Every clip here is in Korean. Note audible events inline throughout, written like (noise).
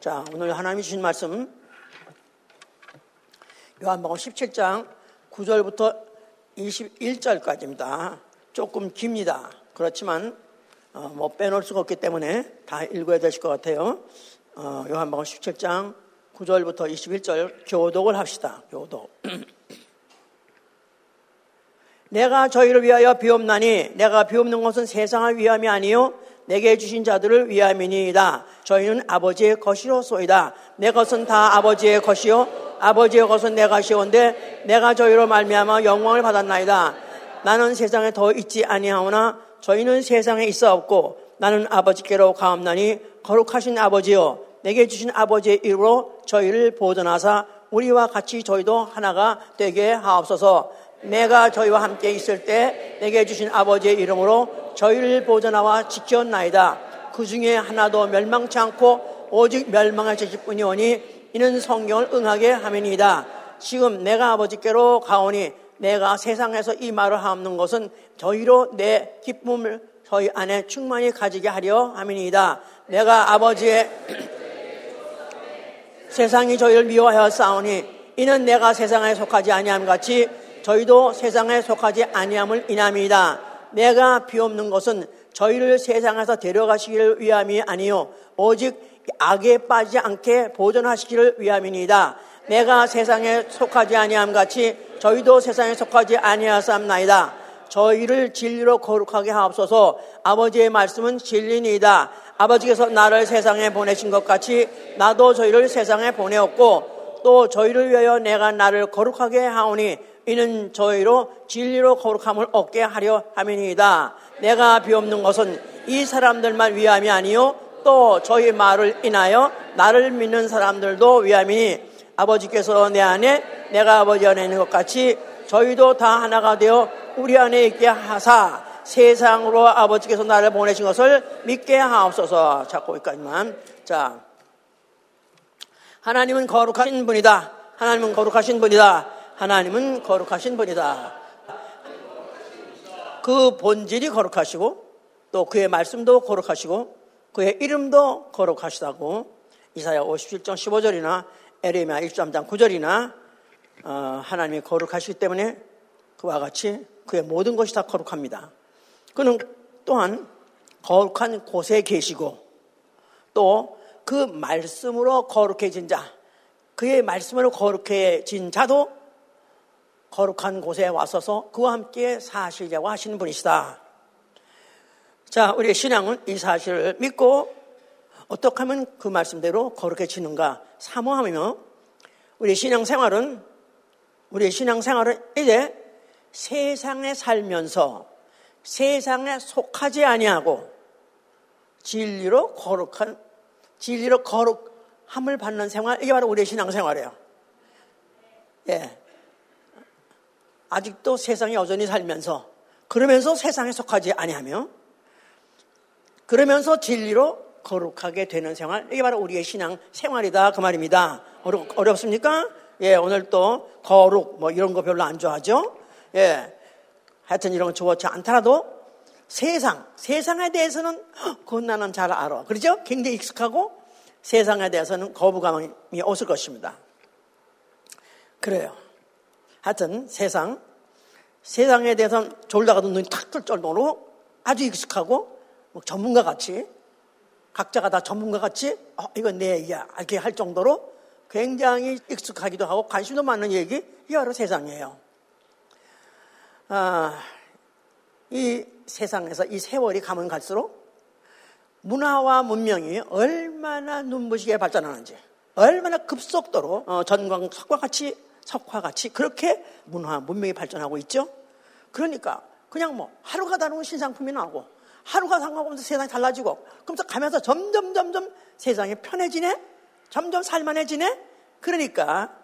자, 오늘 하나님이 주신 말씀 요한복음 17장 9절부터 21절까지입니다. 조금 깁니다. 그렇지만 어, 뭐 빼놓을 수가 없기 때문에 다 읽어야 되실 것 같아요. 어, 요한복음 17장 9절부터 21절 교독을 합시다. 교독. (clears throat) 내가 저희를 위하여 비옵나니 내가 비옵는 것은 세상을 위함이 아니요 내게 주신 자들을 위함이니이다. 저희는 아버지의 것이로소이다. 내 것은 다 아버지의 것이요 아버지의 것은 내 것이온데 내가 저희로 말미암아 영광을 받았나이다. 나는 세상에 더 있지 아니하오나 저희는 세상에 있어 없고 나는 아버지께로 가옵나니 거룩하신 아버지요 내게 주신 아버지의 이름으로 저희를 보존하사 우리와 같이 저희도 하나가 되게 하옵소서. 내가 저희와 함께 있을 때 내게 주신 아버지의 이름으로 저희를 보존하와 지켰나이다. 그 중에 하나도 멸망치 않고 오직 멸망할 자식 뿐이오니 이는 성경을 응하게 하면이다. 지금 내가 아버지께로 가오니 내가 세상에서 이 말을 하옵는 것은 저희로 내 기쁨을 저희 안에 충만히 가지게 하려 함이니이다. 내가 아버지의 (clears throat) 세상이 저희를 미워하여 싸우니 이는 내가 세상에 속하지 아니함 같이 저희도 세상에 속하지 아니함을 인함이다. 내가 비옵는 것은 저희를 세상에서 데려가시기를 위함이 아니요 오직 악에 빠지지 않게 보존하시기를 위함이니이다. 내가 세상에 속하지 아니함 같이 저희도 세상에 속하지 아니하삼나이다. 저희를 진리로 거룩하게 하옵소서. 아버지의 말씀은 진리니이다. 아버지께서 나를 세상에 보내신 것 같이 나도 저희를 세상에 보내었고 또 저희를 위하여 내가 나를 거룩하게 하오니 이는 저희로 진리로 거룩함을 얻게 하려 함이니이다. 내가 비옵는 것은 이 사람들만 위함이 아니요 또 저희 말을 인하여 나를 믿는 사람들도 위함이니 아버지께서 내 안에 내가 아버지 안에 있는 것 같이 저희도 다 하나가 되어 우리 안에 있게 하사 세상으로 아버지께서 나를 보내신 것을 믿게 하옵소서. 자, 거기까지만. 자. 하나님은 거룩하신 분이다. 하나님은 거룩하신 분이다. 하나님은 거룩하신 분이다. 그 본질이 거룩하시고 또 그의 말씀도 거룩하시고 그의 이름도 거룩하시다고 이사야 57장 15절이나 에레미야 1장 9절이나 어, 하나님이 거룩하시기 때문에 그와 같이 그의 모든 것이 다 거룩합니다. 그는 또한 거룩한 곳에 계시고 또 그 말씀으로 거룩해진 자, 그의 말씀으로 거룩해진 자도 거룩한 곳에 와서서 그와 함께 사시려고 하시는 분이시다. 자, 우리의 신앙은 이 사실을 믿고 어떻게 하면 그 말씀대로 거룩해지는가 사모하며 우리 신앙 생활은 우리의 신앙 생활은 이제 세상에 살면서 세상에 속하지 아니하고 진리로 거룩한 진리로 거룩함을 받는 생활 이게 바로 우리의 신앙 생활이에요. 예. 아직도 세상에 여전히 살면서 그러면서 세상에 속하지 아니하며 그러면서 진리로 거룩하게 되는 생활 이게 바로 우리의 신앙 생활이다 그 말입니다. 어려, 어렵습니까? 예, 오늘 또 거룩 뭐 이런 거 별로 안 좋아하죠? 예. 하여튼 이런 거 좋지 않더라도 세상, 세상에 대해서는 그건 나는 잘 알아. 그렇죠? 굉장히 익숙하고 세상에 대해서는 거부감이 없을 것입니다. 그래요. 하여튼 세상, 세상에 대해서는 졸다가도 눈이 탁뜰 정도로 아주 익숙하고 뭐 전문가 같이 각자가 다 전문가 같이 어, 이건 내 얘기야 이렇게 할 정도로 굉장히 익숙하기도 하고 관심도 많은 얘기 이 바로 세상이에요. 아, 이 세상에서 이 세월이 가면 갈수록 문화와 문명이 얼마나 눈부시게 발전하는지, 얼마나 급속도로 어, 전광석과 같이 석화 같이 그렇게 문화 문명이 발전하고 있죠. 그러니까 그냥 뭐 하루가 다르면 신상품이 나오고 하루가 상관없면서 세상이 달라지고 그러면서 가면서 점점 점점 세상이 편해지네, 점점 살만해지네. 그러니까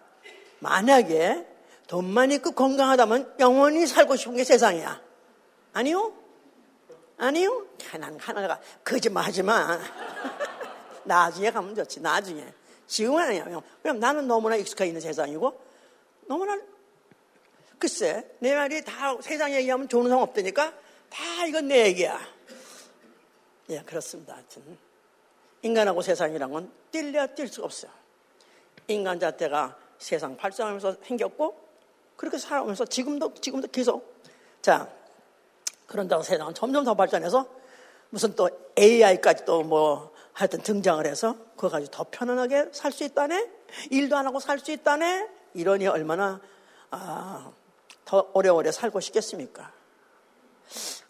만약에 돈만 있고 건강하다면 영원히 살고 싶은 게 세상이야. 아니요? 아니요? 난 하나가 거짓말 하지 마. (laughs) 나중에 가면 좋지, 나중에. 지금은 아니야. 왜냐면 나는 너무나 익숙해 있는 세상이고, 너무나, 글쎄, 내 말이 다 세상 얘기하면 좋은 상황 없다니까, 다 이건 내 얘기야. 예, 그렇습니다. 하여튼. 인간하고 세상이란 건 뛸래야 뛸 수가 없어요. 인간 자체가 세상 발전하면서 생겼고 그렇게 살아오면서 지금도 지금도 계속 자 그런다고 세상은 점점 더 발전해서 무슨 또 AI까지 또 뭐 하여튼 등장을 해서 그거 가지고 더 편안하게 살 수 있다네 일도 안 하고 살 수 있다네 이러니 얼마나 아, 더 오래오래 살고 싶겠습니까?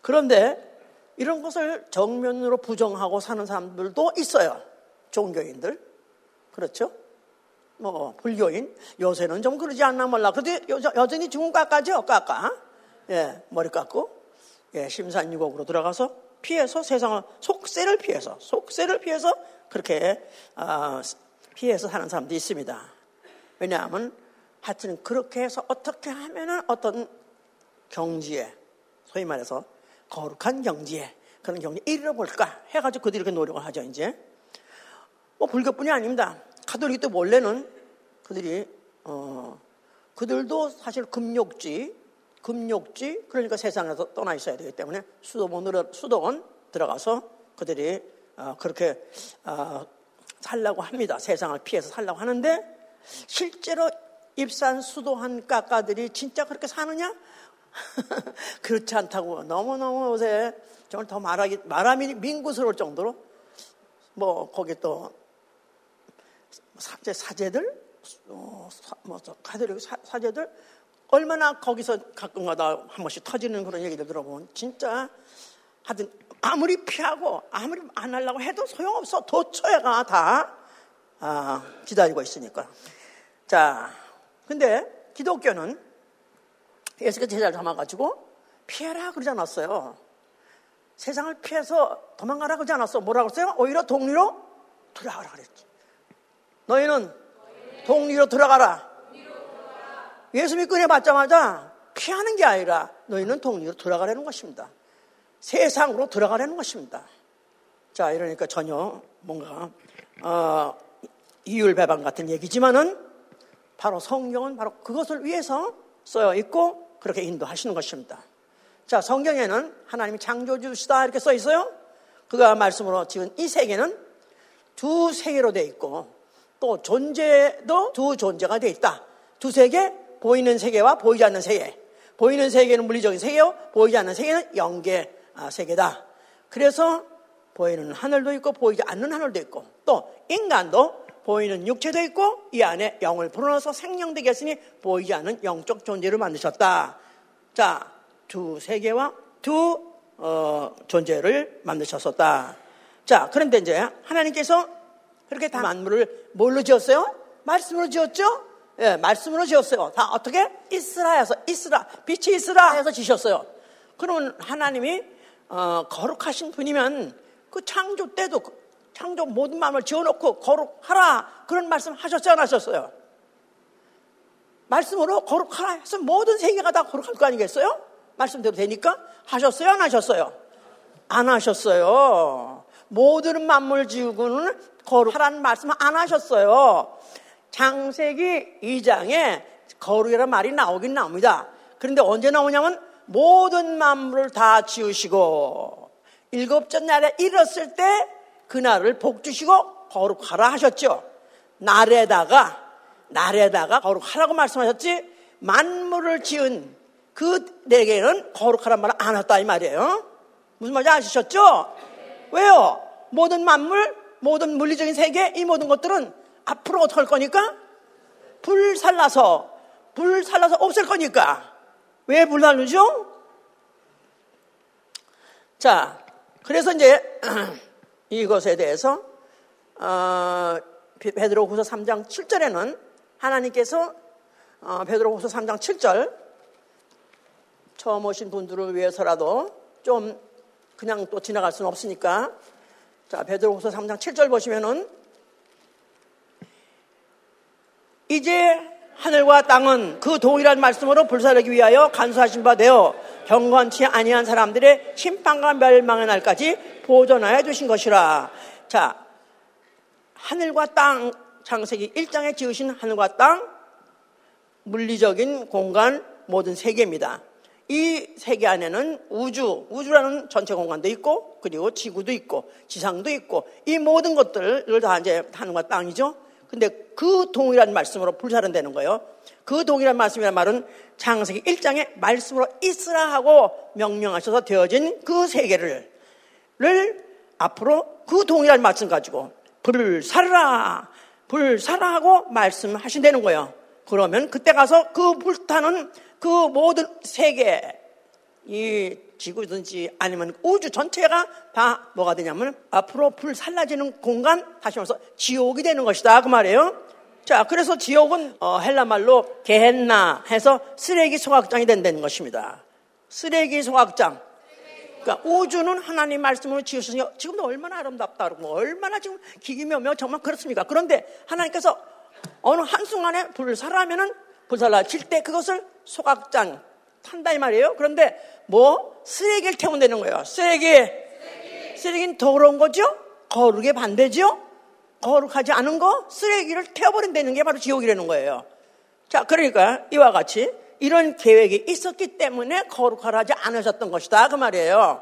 그런데 이런 것을 정면으로 부정하고 사는 사람들도 있어요. 종교인들. 그렇죠? 뭐, 불교인. 요새는 좀 그러지 않나 몰라. 그래도 여, 전히 중국 깎아죠? 깎아. 예, 머리 깎고. 예, 심산유곡으로 들어가서 피해서 세상을, 속세를 피해서, 속세를 피해서 그렇게, 아, 피해서 사는 사람도 있습니다. 왜냐하면 하여튼 그렇게 해서 어떻게 하면은 어떤 경지에, 소위 말해서 거룩한 경지에 그런 경지에 이르러 볼까 해가지고 그들이 이렇게 노력을 하죠, 이제. 뭐 불교뿐이 아닙니다. 가톨릭도 원래는 그들이, 어, 그들도 사실 금욕지, 금욕지, 그러니까 세상에서 떠나 있어야 되기 때문에 수도원으로, 수도원 들어가서 그들이 어, 그렇게 어, 살라고 합니다. 세상을 피해서 살라고 하는데 실제로 입산 수도한 까까들이 진짜 그렇게 사느냐? (laughs) 그렇지 않다고 너무너무 요새 정말 더 말하기, 말하기 민구스러울 정도로 뭐 거기 또 사제, 사제들, 어, 사, 뭐, 가톨릭 사제들 얼마나 거기서 가끔가다 한 번씩 터지는 그런 얘기를 들어보면 진짜 하여튼 아무리 피하고 아무리 안 하려고 해도 소용없어. 도처에가 다 아, 기다리고 있으니까. 자, 근데 기독교는 예수께서 제자를 담아가지고 피해라 그러지 않았어요. 세상을 피해서 도망가라 그러지 않았어. 뭐라고 했어요? 오히려 동리로 들어가라 그랬지. 너희는 동리로 들어가라. 예수 믿고 내 받자마자 피하는 게 아니라 너희는 동리로 들어가라는 것입니다. 세상으로 들어가라는 것입니다. 자, 이러니까 전혀 뭔가 어, 이율배반 같은 얘기지만은 바로 성경은 바로 그것을 위해서 쓰여 있고 그렇게 인도하시는 것입니다. 자, 성경에는 하나님이 창조주시다 이렇게 써 있어요. 그가 말씀으로 지은 이 세계는 두 세계로 되어 있고 또 존재도 두 존재가 되어 있다. 두 세계, 보이는 세계와 보이지 않는 세계. 보이는 세계는 물리적인 세계요, 보이지 않는 세계는 영계 아, 세계다. 그래서 보이는 하늘도 있고 보이지 않는 하늘도 있고 또 인간도 보이는 육체도 있고 이 안에 영을 불어넣어서 생명되게 했으니 보이지 않는 영적 존재를 만드셨다. 자, 두 세계와 두 어, 존재를 만드셨었다. 자, 그런데 이제 하나님께서 그렇게 다 만물을 뭘로 지었어요? 말씀으로 지었죠? 예, 말씀으로 지었어요. 다 어떻게? 이스라에서, 이스라, 빛이 이스라에서 지셨어요. 그러면 하나님이 어, 거룩하신 분이면 그 창조 때도 창조 모든 마음을 지어놓고 거룩하라 그런 말씀 하셨어요 안 하셨어요? 말씀으로 거룩하라 해서 모든 세계가 다 거룩할 거 아니겠어요? 말씀대로 되니까 하셨어요 안 하셨어요? 안 하셨어요. 모든 만물 지우고는 거룩하라는 말씀을 안 하셨어요. 장세기 2장에 거룩이라는 말이 나오긴 나옵니다. 그런데 언제 나오냐면 모든 만물을 다 지우시고 일곱째 날에 일었을 때 그날을 복 주시고 거룩하라 하셨죠. 날에다가 날에다가 거룩하라고 말씀하셨지 만물을 지은 그 내게는 거룩하란 말을 안 했다 이 말이에요. 무슨 말인지 아시셨죠? 왜요? 모든 만물, 모든 물리적인 세계 이 모든 것들은 앞으로 어떻게 할 거니까 불 살라서 불 살라서 없을 거니까 왜 불 살르죠? 자, 그래서 이제 (clears throat) 이것에 대해서 어, 베드로후서 3장 7절에는 하나님께서 어, 베드로후서 3장 7절 처음 오신 분들을 위해서라도 좀 그냥 또 지나갈 수는 없으니까 자 베드로후서 3장 7절 보시면은 이제 하늘과 땅은 그 동일한 말씀으로 불사르기 위하여 간수하신 바 되어 경건치 아니한 사람들의 심판과 멸망의 날까지 보존하여 주신 것이라. 자, 하늘과 땅, 창세기 1장에 지으신 하늘과 땅, 물리적인 공간, 모든 세계입니다. 이 세계 안에는 우주, 우주라는 전체 공간도 있고, 그리고 지구도 있고, 지상도 있고, 이 모든 것들을 다 이제 하는과 땅이죠. 근데 그 동일한 말씀으로 불사른되는 거예요. 그 동일한 말씀이란 말은 창세기 1장에 말씀으로 있으라 하고 명령하셔서 되어진 그 세계를 를 앞으로 그 동일한 말씀 가지고 불을 살라 불 살라 하고 말씀하신다는 거예요. 그러면 그때 가서 그 불타는 그 모든 세계 이 지구든지 아니면 우주 전체가 다 뭐가 되냐면 앞으로 불 살라지는 공간 다시 말해서 지옥이 되는 것이다 그 말이에요. 자, 그래서 지옥은 어, 헬라 말로 게헨나 해서 쓰레기 소각장이 된다는 것입니다. 쓰레기 소각장. 그러니까 우주는 하나님 말씀으로 지으셨으니 지금도 얼마나 아름답다 그러고 얼마나 지금 기기묘며 정말 그렇습니까? 그런데 하나님께서 어느 한순간에 불을 살아하면은 불살라 칠 때 그것을 소각장 탄다 이 말이에요. 그런데 뭐 쓰레기를 태운다는 거예요. 쓰레기. 쓰레기. 쓰레기는 더러운 거죠? 거룩의 반대죠? 거룩하지 않은 거 쓰레기를 태워버린다는 게 바로 지옥이라는 거예요. 자, 그러니까 이와 같이 이런 계획이 있었기 때문에 거룩하지 를 않으셨던 것이다. 그 말이에요.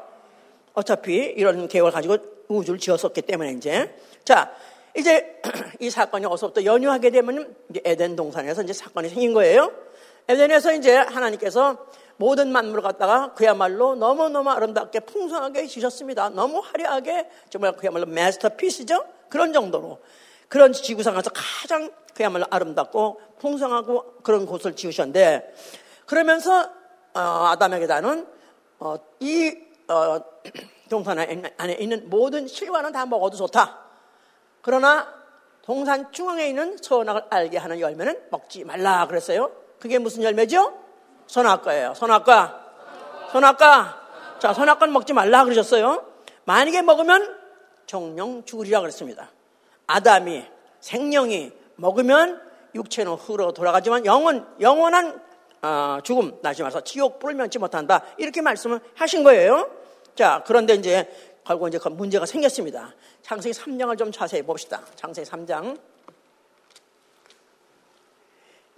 어차피 이런 계획을 가지고 우주를 지었었기 때문에 이제. 자, 이제 (clears throat) 이 사건이 어서부터 연유하게 되면 에덴 동산에서 이제 사건이 생긴 거예요. 에덴에서 이제 하나님께서 모든 만물을 갖다가 그야말로 너무너무 아름답게 풍성하게 지셨습니다. 너무 화려하게 정말 그야말로 마스터피스죠? 그런 정도로. 그런 지구상에서 가장 그야말로 아름답고 풍성하고 그런 곳을 지으셨는데 그러면서 어, 아담에게 다는 어, 이 어, (clears throat) 동산 안에 있는 모든 실과는 다 먹어도 좋다. 그러나 동산 중앙에 있는 선악을 알게 하는 열매는 먹지 말라 그랬어요. 그게 무슨 열매죠? 선악과예요. 선악과. 선악과. 자, 선악과는 먹지 말라 그러셨어요. 만약에 먹으면 정령 죽으리라 그랬습니다. 아담이 생명이 먹으면 육체는 흐러 돌아가지만 영원 영원한 어, 죽음 나지 말서 지옥 불을 면치 못한다 이렇게 말씀을 하신 거예요. 자 그런데 이제 결국 이제 그 문제가 생겼습니다. 창세기 3장을 좀 자세히 봅시다. 창세기 3장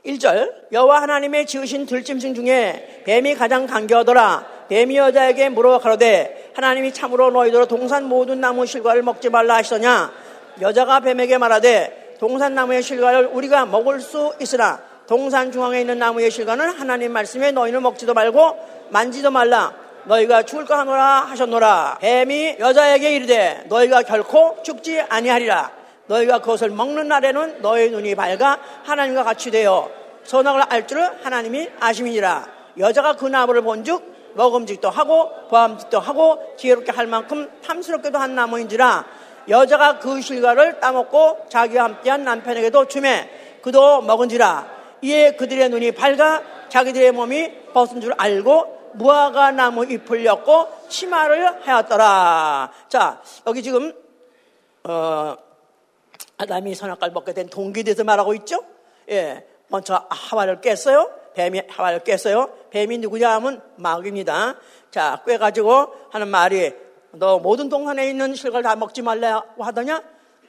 1절 여호와 하나님의 지으신 들짐승 중에 뱀이 가장 간교하더라 뱀이 여자에게 물어 가로되 하나님이 참으로 너희들 동산 모든 나무 실과를 먹지 말라 하시더냐 여자가 뱀에게 말하되 동산 나무의 실과를 우리가 먹을 수 있으나 동산 중앙에 있는 나무의 실과는 하나님 말씀에 너희는 먹지도 말고 만지도 말라. 너희가 죽을까 하노라 하셨노라. 뱀이 여자에게 이르되 너희가 결코 죽지 아니하리라. 너희가 그것을 먹는 날에는 너희 눈이 밝아 하나님과 같이 되어 선악을 알 줄을 하나님이 아심이니라. 여자가 그 나무를 본즉 먹음직도 하고 보암직도 하고 지혜롭게 할 만큼 탐스럽게도 한 나무인지라 여자가 그 실과를 따먹고 자기와 함께한 남편에게도 주매 그도 먹은지라 이에 그들의 눈이 밝아 자기들의 몸이 벗은 줄 알고 무화과 나무 잎을 엮고 치마를 하였더라. 자 여기 지금 어, 아담이 선악과를 먹게 된 동기에 대해서 말하고 있죠. 예, 먼저 하와를 깼어요. 뱀이 하와를 깼어요. 뱀이 누구냐 하면 마귀입니다. 자, 꿰가지고 하는 말이 너 모든 동산에 있는 실과를 다 먹지 말라고 하더냐?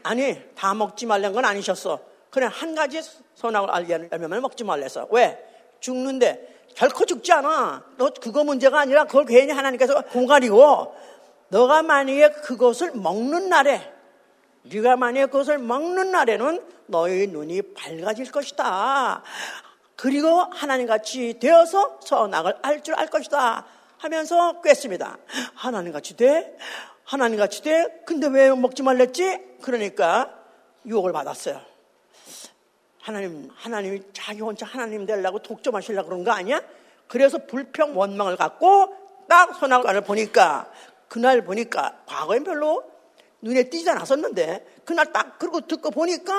아니, 다 먹지 말란 건 아니셨어. 그냥 한 가지 선악을 알게 하면 먹지 말랬어. 왜? 죽는데 결코 죽지 않아. 너 그거 문제가 아니라 그걸 괜히 하나님께서 공갈이고 너가 만약에 그것을 먹는 날에 네가 만약에 그것을 먹는 날에는 너의 눈이 밝아질 것이다. 그리고 하나님같이 되어서 선악을 알 줄 알 것이다. 하면서 꿰습니다. 하나님 같이 돼? 하나님 같이 돼? 근데 왜 먹지 말랬지? 그러니까 유혹을 받았어요. 하나님, 하나님이 자기 혼자 하나님 되려고 독점하시려고 그런 거 아니야? 그래서 불평 원망을 갖고 딱 선악관을 보니까 그날 보니까 과거엔 별로 눈에 띄지 않았었는데 그날 딱 그러고 듣고 보니까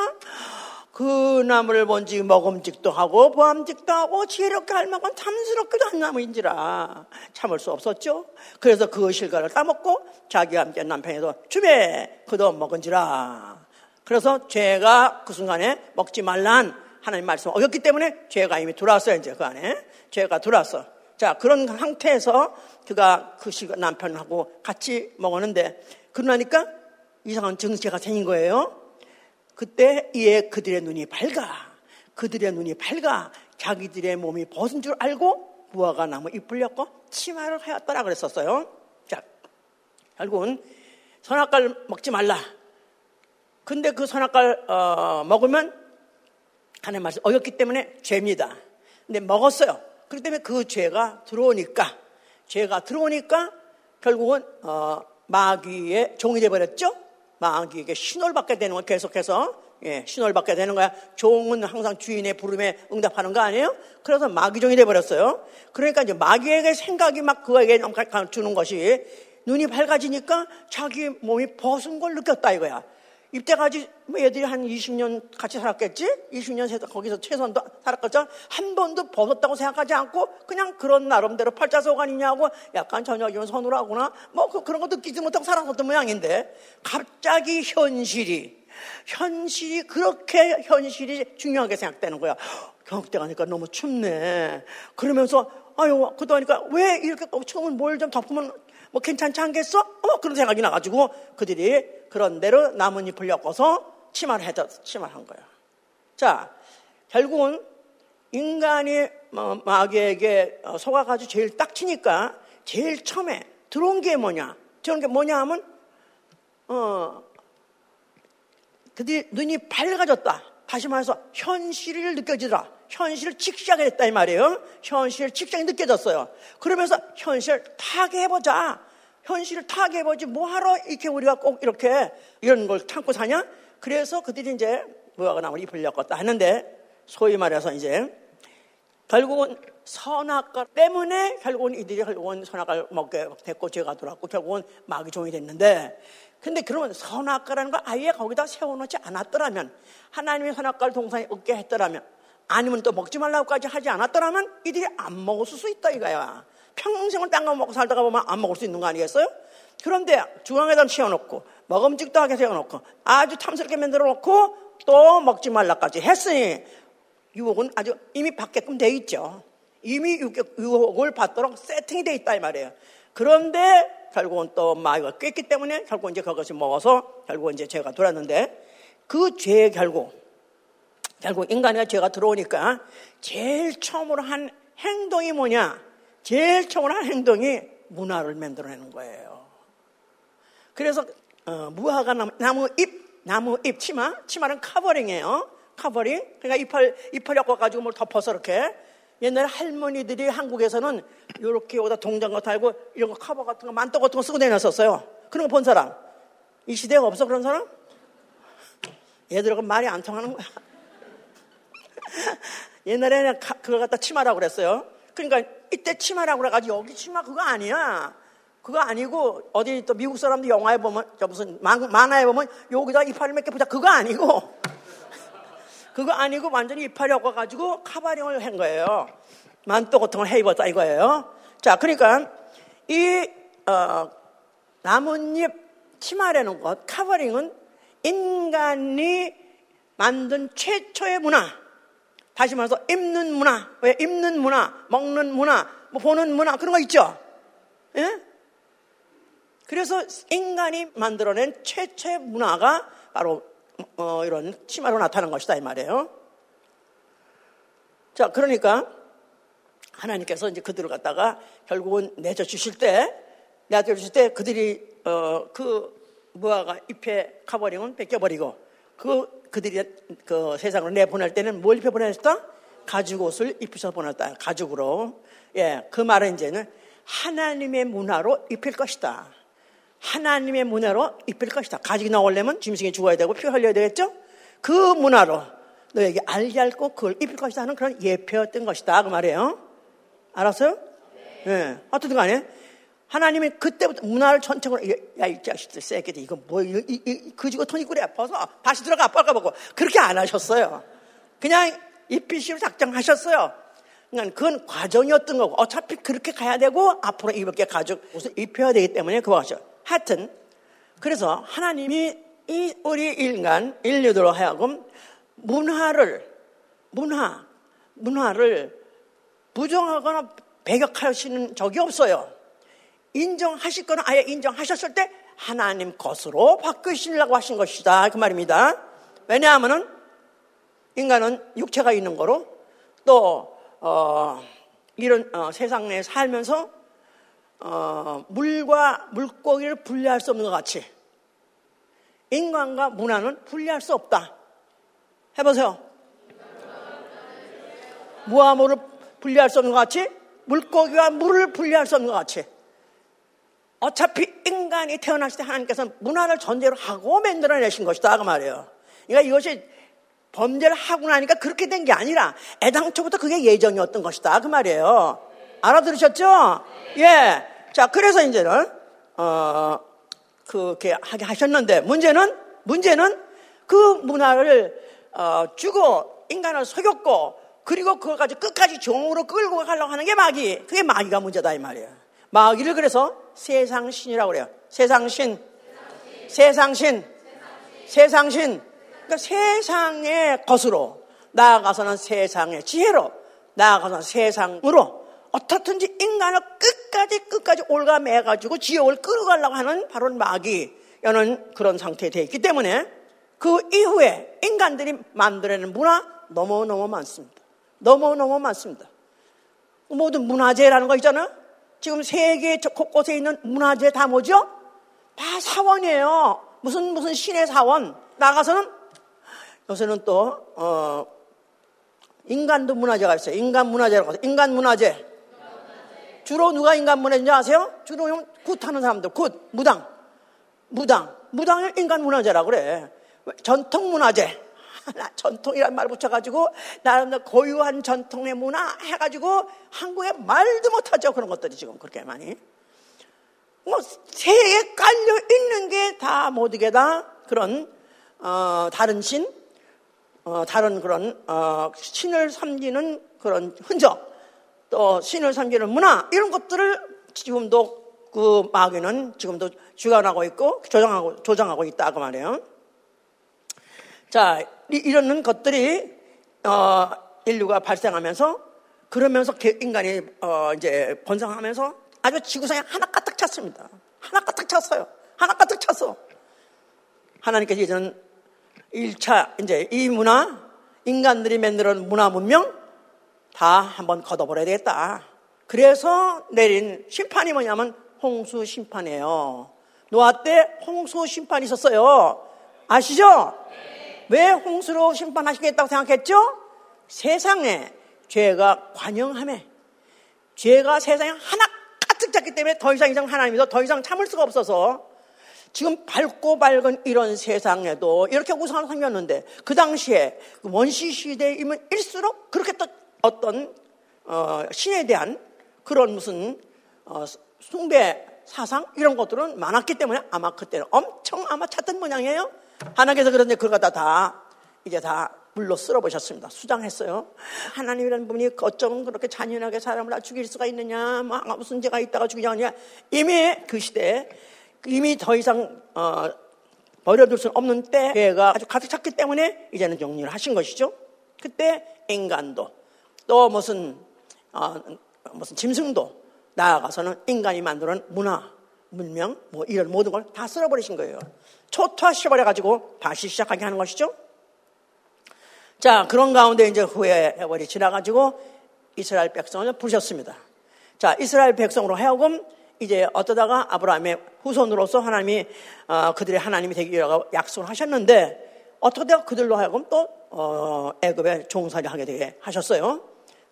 그 나무를 본지 먹음직도 하고 보암직도 하고 지혜롭게 할 만큼 탐스럽기도 한 나무인지라 참을 수 없었죠. 그래서 그 실과를 따먹고 자기와 함께 남편에도 주배 그도 먹은지라. 그래서 죄가 그 순간에 먹지 말란 하나님 말씀 어겼기 때문에 죄가 이미 들어왔어요 이제 그 안에 죄가 들어왔어. 자 그런 상태에서 그가 그 실과 남편하고 같이 먹었는데 그러니까 이상한 증세가 생긴 거예요. 그때 이에 그들의 눈이 밝아. 그들의 눈이 밝아. 자기들의 몸이 벗은 줄 알고 무화과 나무 잎을 엮고 치마를 하였더라 그랬었어요. 자, 결국은 선악과를 먹지 말라. 근데 그 선악과를 어, 먹으면 하나님 말씀 어겼기 때문에 죄입니다. 근데 먹었어요. 그렇기 때문에 그 죄가 들어오니까 죄가 들어오니까 결국은 어, 마귀의 종이 되어버렸죠. 마귀에게 신호를 받게 되는 거 계속해서 예, 신호를 받게 되는 거야. 종은 항상 주인의 부름에 응답하는 거 아니에요? 그래서 마귀종이 돼버렸어요. 그러니까 이제 마귀에게 생각이 막 그에게 주는 것이 눈이 밝아지니까 자기 몸이 벗은 걸 느꼈다 이거야. 입대까지 뭐 애들이 한 20년 같이 살았겠지? 20년 거기서 최소한도 살았겠죠? 한 번도 벗었다고 생각하지 않고 그냥 그런 나름대로 팔자소관이냐고 약간 저녁이면 서늘하구나 뭐 그, 런 것도 느끼지 못하고 살았었던 모양인데 갑자기 현실이 현실이 그렇게 현실이 중요하게 생각되는 거야. 경흑대 가니까 너무 춥네. 그러면서 아유 그러니까 왜 이렇게 추우면 뭘 좀 덮으면 뭐 괜찮지 않겠어? 어 그런 생각이 나가지고 그들이 그런 대로 나뭇잎을 엮어서 치마를 해서 치마를 한 거야. 자 결국은 인간이 뭐 마귀에게 어, 속아가지고 제일 딱 치니까 제일 처음에 들어온 게 뭐냐? 저런 게 뭐냐 하면 어 그들이 눈이 밝아졌다. 다시 말해서 현실을 느껴지더라. 현실을 직시하게 됐다 이 말이에요. 현실 직시하게 느껴졌어요. 그러면서 현실 타개해보자. 현실을 타개해보지 뭐하러 이렇게 우리가 꼭 이렇게 이런 걸 참고 사냐? 그래서 그들이 이제 무화과 나무를 잎을 엮었다 하는데 소위 말해서 이제 결국은 선악과 때문에 결국은 이들이 결국은 선악과를 먹게 됐고 죄가 들어왔고 결국은 마귀 종이 됐는데 근데 그러면 선악과라는 걸 아예 거기다 세워놓지 않았더라면 하나님의 선악과를 동산에 얻게 했더라면 아니면 또 먹지 말라고까지 하지 않았더라면 이들이 안 먹었을 수 있다 이거야. 평생을 딴거 먹고 살다가 보면 안 먹을 수 있는 거 아니겠어요? 그런데 중앙에다 채워놓고 먹음직도 하게 세워놓고 아주 탐스럽게 만들어 놓고 또 먹지 말라까지 했으니 유혹은 아주 이미 받게끔 돼 있죠. 이미 유혹을 받도록 세팅이 돼 있다 이 말이에요. 그런데 결국은 또 마귀가 깼기 때문에 결국 이제 그것을 먹어서 결국 이제 죄가 돌았는데 그 죄의 결국 결국 인간의 죄가 들어오니까 제일 처음으로 한 행동이 뭐냐? 제일 처음으로 한 행동이 문화를 만들어내는 거예요. 그래서 어, 무화과 나무, 나무 잎, 나무 잎 치마, 치마는 covering이에요. covering. 그러니까 이파리 이파리 엮어가지고 뭘 덮어서 이렇게 옛날에 할머니들이 한국에서는 이렇게 여기다 동장거 달고 이런 거 커버 같은 거 만떡 같은 거 쓰고 다녔었어요. 그런 거 본 사람. 이 시대가 없어 그런 사람? 얘들하고 말이 안 통하는 거야. (laughs) 옛날에는 그걸 갖다 치마라고 그랬어요. 그러니까 이때 치마라고 그래가지고 여기 치마 그거 아니야. 그거 아니고 어디 또 미국 사람들 영화에 보면 저 무슨 만화에 보면 여기다 이파리 몇 개 보자 그거 아니고 (laughs) 그거 아니고 완전히 이파리 엮어가지고 카바링을 한 거예요. 만또 같은 걸 해입었다 이거예요. 자, 그러니까 이 어, 나뭇잎 치마라는 것, 카버링은 인간이 만든 최초의 문화. 다시 말해서 입는 문화, 왜 입는 문화, 먹는 문화, 뭐 보는 문화 그런 거 있죠. 예? 그래서 인간이 만들어낸 최초의 문화가 바로 어, 이런 치마로 나타난 것이다 이 말이에요. 자, 그러니까 하나님께서 이제 그들을 갖다가 결국은 내줘 주실 때, 내줘 주실 때 그들이 어, 그 무화과 잎에 카버링은 벗겨버리고 그 그들이 그 세상으로 내보낼 때는 뭘 입혀 보냈다? 가죽 옷을 입히셔 보냈다. 가죽으로. 예, 그 말은 이제는 하나님의 문화로 입힐 것이다. 하나님의 문화로 입힐 것이다. 가죽이 나오려면 짐승이 죽어야 되고 피 흘려야 되겠죠? 그 문화로 너에게 알게 앓고 그걸 입힐 것이다 하는 그런 예표였던 것이다. 그 말이에요. 알았어요? 예. 네. 어떻든 간에 하나님이 그때부터 문화를 전체적으로 야, 이 자식들 새끼들 이거 뭐, 이, 이, 이 그지고 돈이 꾸려 벗어. 다시 들어가, 빨가보고. 그렇게 안 하셨어요. 그냥 입히시로 작정하셨어요. 그러니까 그건 과정이었던 거고 어차피 그렇게 가야 되고 앞으로 게 가죽 옷을 입혀야 되기 때문에 그거 하죠. 하여튼 그래서 하나님이 이 우리 인간 인류들로 하여금 문화를 문화 문화를 부정하거나 배격하시는 적이 없어요. 인정하실 거는 아예 인정하셨을 때 하나님 것으로 바꾸시려고 하신 것이다. 그 말입니다. 왜냐하면은 인간은 육체가 있는 거로 또, 어, 이런 어, 세상에 살면서 어, 물과 물고기를 분리할 수 없는 것 같이 인간과 문화는 분리할 수 없다. 해보세요. 무와 물을 분리할 수 없는 것 같이 물고기와 물을 분리할 수 없는 것 같이 어차피 인간이 태어났을 때 하나님께서는 문화를 전제로 하고 만들어내신 것이다 그 말이에요. 그러니까 이것이 범죄를 하고 나니까 그렇게 된 게 아니라 애당초부터 그게 예정이었던 것이다 그 말이에요. 알아들으셨죠? 예. 자 그래서 이제는 어 그렇게 하게 하셨는데 문제는 문제는 그 문화를 어, 주고 인간을 속였고 그리고 가지고 끝까지 종으로 끌고 가려고 하는 게 마귀. 그게 마귀가 문제다 이 말이에요. 마귀를 그래서 세상신이라고 그래요. 세상신. 세상신. 세상신. 그러니까 세상의 것으로 나아가서는 세상의 지혜로 나아가서는 세상으로 어떻든지 인간을 끝까지 끝까지 올가매가지고 지옥을 끌어가려고 하는 바로 마귀라는 그런 상태에 되어 있기 때문에 그 이후에 인간들이 만들어낸 문화 너무너무 많습니다. 너무너무 많습니다. 모든 문화재라는 거 있잖아요. 지금 세계 곳곳에 있는 문화재 다 뭐죠? 다 사원이에요. 무슨 무슨 신의 사원. 나가서는 요새는 또 어, 인간도 문화재가 있어요. 인간 문화재라고 해서 인간 문화재. 주로 누가 인간 문화재인지 아세요? 주로 굿하는 사람들, 굿, 무당, 무당, 무당을 인간 문화재라고 그래. 전통 문화재. 전통이란 말 붙여가지고 나름 고유한 전통의 문화 해가지고 한국에 말도 못하죠 그런 것들이 지금 그렇게 많이 뭐 새에 깔려 있는 게 다 모두게 다 그런 어, 다른 신, 어, 다른 그런 어, 신을 섬기는 그런 흔적, 또 신을 섬기는 문화 이런 것들을 지금도 그 마귀는 지금도 주관하고 있고 조장하고 조장하고 있다 그 말이에요. 자, 이런 것들이 어, 인류가 발생하면서 그러면서 인간이 어, 이제 번성하면서 아주 지구상에 하나 가득 찼습니다. 하나 가득 찼어요. 하나 가득 찼어. 하나님께서 이제는 1차 이제 이 문화 인간들이 만들어낸 문화 문명 다 한번 걷어버려야 되겠다. 그래서 내린 심판이 뭐냐면 홍수 심판이에요. 노아 때 홍수 심판이 있었어요. 아시죠? 왜 홍수로 심판하시겠다고 생각했죠? 세상에 죄가 관영함에 죄가 세상에 하나 가득 찼기 때문에 더 이상 이상 하나님도 더 이상 참을 수가 없어서 지금 밝고 밝은 이런 세상에도 이렇게 우상을 섬겼는데 그 당시에 원시 시대이면 일수록 그렇게 또 어떤 어, 신에 대한 그런 무슨 어, 숭배 사상 이런 것들은 많았기 때문에 아마 그때는 엄청 아마 찾던 모양이에요. 하나님께서 그런데 그걸 갖다 다 이제 다 물로 쓸어보셨습니다. 수장했어요. 하나님이라는 분이 어쩌면 그렇게 잔인하게 사람을 다 죽일 수가 있느냐, 뭐 무슨 죄가 있다가 죽이냐 하냐. 이미 그 시대에 이미 더 이상 어, 버려둘 수 없는 때가 아주 가득 찼기 때문에 이제는 정리를 하신 것이죠. 그때 인간도 또 무슨 어, 무슨 짐승도 나아가서는 인간이 만드는 문화, 문명, 뭐 이런 모든 걸 다 쓸어버리신 거예요. 초토화시켜버려가지고 다시 시작하게 하는 것이죠. 자, 그런 가운데 이제 해월이 지나가지고 이스라엘 백성을 부르셨습니다. 자, 이스라엘 백성으로 하여금 이제 어떠다가 아브라함의 후손으로서 하나님이 어, 그들의 하나님이 되기라고 약속을 하셨는데 어떻게 그들로 하여금 또 어, 애굽에 종살이 하게 되게 하셨어요.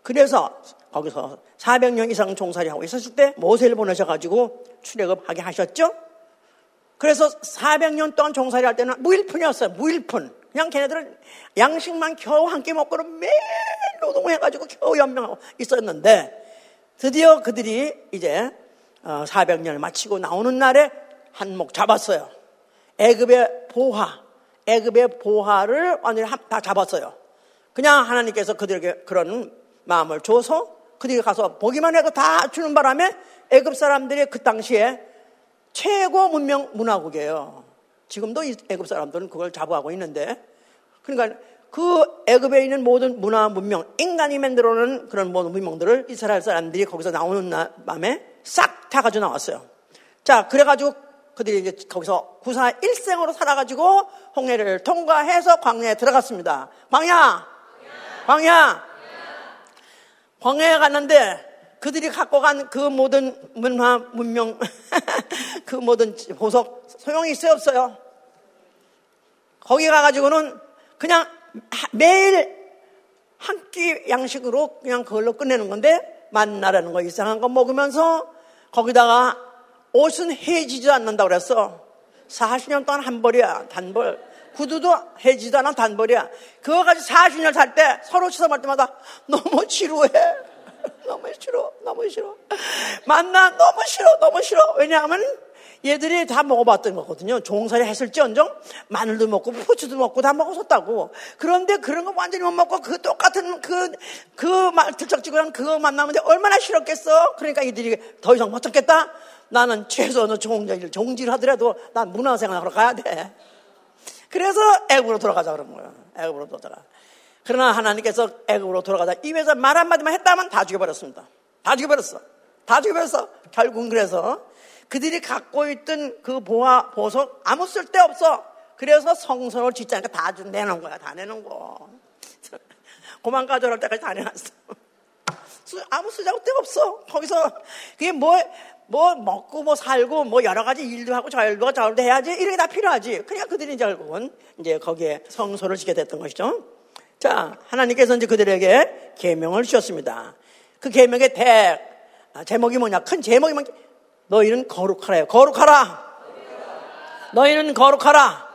그래서 거기서 400년 이상 종살이 하고 있었을 때 모세를 보내셔가지고 출애굽하게 하셨죠. 그래서 400년 동안 종살이 할 때는 무일푼이었어요. 무일푼. 그냥 걔네들은 양식만 겨우 한 끼 먹고 매일 노동해가지고 겨우 연명하고 있었는데 드디어 그들이 이제 400년을 어, 마치고 나오는 날에 한목 잡았어요. 애급의 보화, 애급의 보화를 완전히 다 잡았어요. 그냥 하나님께서 그들에게 그런 마음을 줘서 그들이 가서 보기만 해도 다 주는 바람에 애급 사람들이 그 당시에 최고 문명 문화국이에요. 지금도 애굽 사람들은 그걸 자부하고 있는데 그러니까 그 애굽에 있는 모든 문화 문명 인간이 만들어 놓은 그런 모든 문명들을 이스라엘 사람들이 거기서 나오는 밤에 싹 다 가지고 나왔어요. 자 그래 가지고 그들이 이제 거기서 구사 일생으로 살아 가지고 홍해를 통과해서 광야에 들어갔습니다. 광야, 광야, 광야에 갔는데 그들이 갖고 간 그 모든 문화, 문명, (laughs) 그 모든 보석 소용이 있어요, 없어요? 거기 가가지고는 그냥 매일 한 끼 양식으로 그냥 그걸로 끝내는 건데 만나라는 거 이상한 거 먹으면서 거기다가 옷은 해지지도 않는다고 그랬어. 40년 동안 한 벌이야, 단벌. 구두도 해지도 않아, 단벌이야. 그거 가지고 40년 살 때 서로 쳐다볼 때마다 너무 지루해. (laughs) 너무 싫어, 너무 싫어. 만나 너무 싫어, 너무 싫어. 왜냐하면 얘들이 다 먹어봤던 거거든요. 종살이 했을지언정 마늘도 먹고 후추도 먹고 다 먹었었다고. 그런데 그런 거 완전히 못 먹고 그 똑같은 그, 그 들쩍지근한 그거 만나면 얼마나 싫었겠어? 그러니까 이들이 더 이상 못 참겠다? 나는 최소한 종질, 종질 하더라도 난 문화생활하러 가야 돼. 그래서 애굽으로 돌아가자 그런 거야. 애굽으로 돌아가. 그러나 하나님께서 애굽으로 돌아가자 입에서 말 한마디만 했다면 다 죽여버렸습니다. 다 죽여버렸어. 다 죽여버렸어. 결국은 그래서 그들이 갖고 있던 그 보화, 보석 아무 쓸데 없어. 그래서 성선을 짓자니까 다 내놓은 거야. 다 내놓은 거. (laughs) 고만 가져올 때까지 다 내놨어. 아무 쓰자고 데가 없어. 거기서 그게 뭐, 뭐 먹고 뭐 살고 뭐 여러 가지 일도 하고 저 일도 저일도 해야지 이런 게 다 필요하지. 그냥 그들이 결국은 이제 거기에 성소를 지게 됐던 것이죠. 자, 하나님께서 이제 그들에게 계명을 주셨습니다. 그 계명의 대 아, 제목이 뭐냐? 큰 제목이 뭐냐? 너희는 거룩하라요. 거룩하라. 너희는 거룩하라.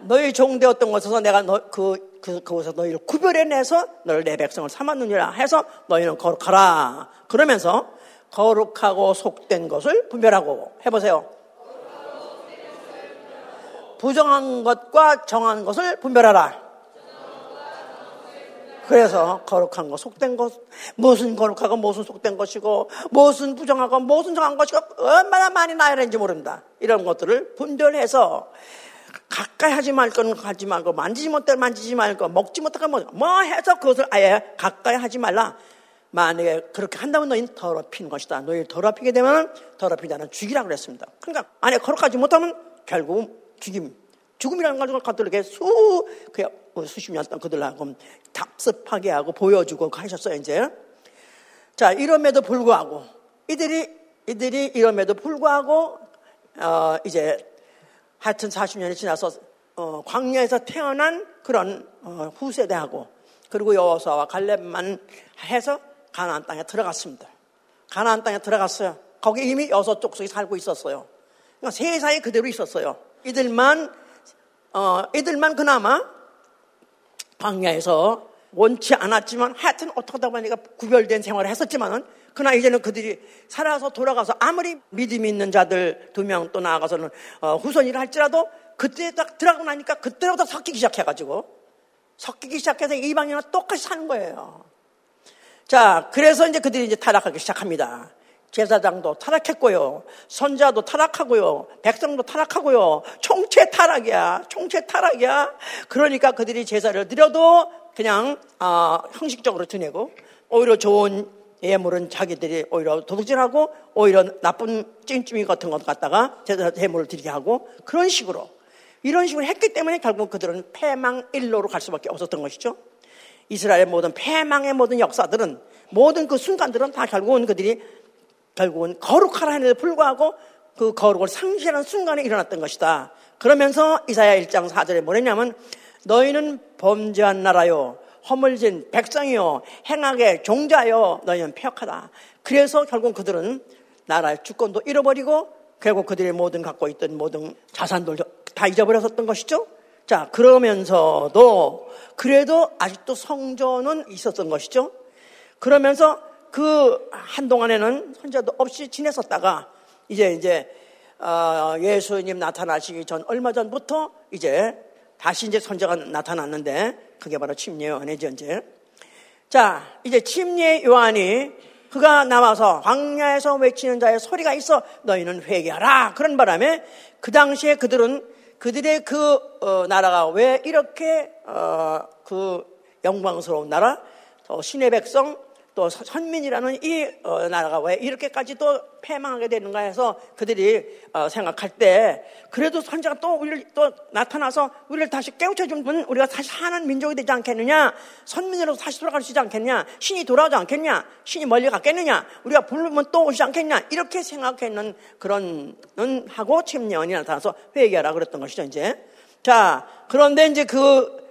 너희 종되었던 곳에서 내가 너, 그, 그, 그곳에서 너희를 구별해내서 너를 내 백성을 삼았느니라 해서 너희는 거룩하라. 그러면서 거룩하고 속된 것을 분별하고 해보세요. 부정한 것과 정한 것을 분별하라. 그래서 거룩한 것, 속된 것, 무슨 거룩하고 무슨 속된 것이고, 무슨 부정하고 무슨 정한 것이고, 얼마나 많이 나야 되는지 모른다. 이런 것들을 분별해서 가까이 하지 말 거는 하지 말고, 만지지 못할 만지지 말고, 먹지 못할 뭐, 뭐 해서 그것을 아예 가까이 하지 말라. 만약에 그렇게 한다면 너희는 더럽히는 것이다. 너희를 더럽히게 되면 더럽히다는 죽이라 고 그랬습니다. 그러니까 안에 거룩하지 못하면 결국 죽임. 죽음이라는 가지고 그들에게 수, 그냥 뭐 수십 년 동안 그들하고 답습하게 하고 보여주고 하셨어요, 이제. 자, 이럼에도 불구하고, 이들이, 이들이 이럼에도 불구하고, 어, 이제, 하여튼 40년이 지나서, 어, 광야에서 태어난 그런, 어, 후세대하고, 그리고 여호수아와 갈렙만 해서 가나안 땅에 들어갔습니다. 가나안 땅에 들어갔어요. 거기 이미 여섯 족속이 살고 있었어요. 그러니까 세상에 그대로 있었어요. 이들만 어, 이들만 그나마 광야에서 원치 않았지만 하여튼 어떻게 하다 보니까 구별된 생활을 했었지만은 그러나 이제는 그들이 살아서 돌아가서 아무리 믿음이 있는 자들 두 명 또 나아가서는 어, 후손이라 할지라도 그때 딱 들어가고 나니까 그때부터 섞이기 시작해가지고 섞이기 시작해서 이방인과 똑같이 사는 거예요. 자, 그래서 이제 그들이 이제 타락하기 시작합니다. 제사장도 타락했고요. 선자도 타락하고요. 백성도 타락하고요. 총체 타락이야. 총체 타락이야. 그러니까 그들이 제사를 드려도 그냥 아, 형식적으로 드내고 오히려 좋은 예물은 자기들이 오히려 도둑질하고 오히려 나쁜 찜찜이 같은 것 갖다가 제사 예물을 드리게 하고 그런 식으로 이런 식으로 했기 때문에 결국 그들은 패망일로로 갈 수밖에 없었던 것이죠. 이스라엘의 모든 패망의 모든 역사들은 모든 그 순간들은 다 결국은 그들이 결국은 거룩하라 하는데 불구하고 그 거룩을 상실하는 순간에 일어났던 것이다. 그러면서 이사야 1장 4절에 뭐랬냐면 너희는 범죄한 나라요. 허물진 백성이요. 행하게 종자요. 너희는 폐역하다. 그래서 결국 그들은 나라의 주권도 잃어버리고 결국 그들의 모든 갖고 있던 모든 자산들 다 잊어버렸었던 것이죠. 자, 그러면서도 그래도 아직도 성전은 있었던 것이죠. 그러면서 그 한동안에는 혼자도 없이 지냈었다가 이제 이제 어, 예수님 나타나시기 전 얼마 전부터 이제 다시 이제 선자가 나타났는데 그게 바로 침례 요한이죠 이제. 자 이제 침례 요한이 그가 나와서 광야에서 외치는 자의 소리가 있어 너희는 회개하라 그런 바람에 그 당시에 그들은 그들의 그 어, 나라가 왜 이렇게 어, 그 영광스러운 나라, 신의 백성, 또 선민이라는 이 어, 나라가 왜 이렇게까지 또 패망하게 되는가 해서 그들이 어, 생각할 때 그래도 선자가 또 우리를 또 나타나서 우리를 다시 깨우쳐 주면 우리가 다시 사는 민족이 되지 않겠느냐? 선민으로서 다시 돌아갈 수 있지 않겠냐? 신이 돌아오지 않겠냐? 신이 멀리 갔겠느냐? 우리가 부르면 또 오지 않겠냐? 이렇게 생각했는 그런 하고 침례원이 나타나서 회개하라 그랬던 것이죠 이제. 자 그런데 이제 그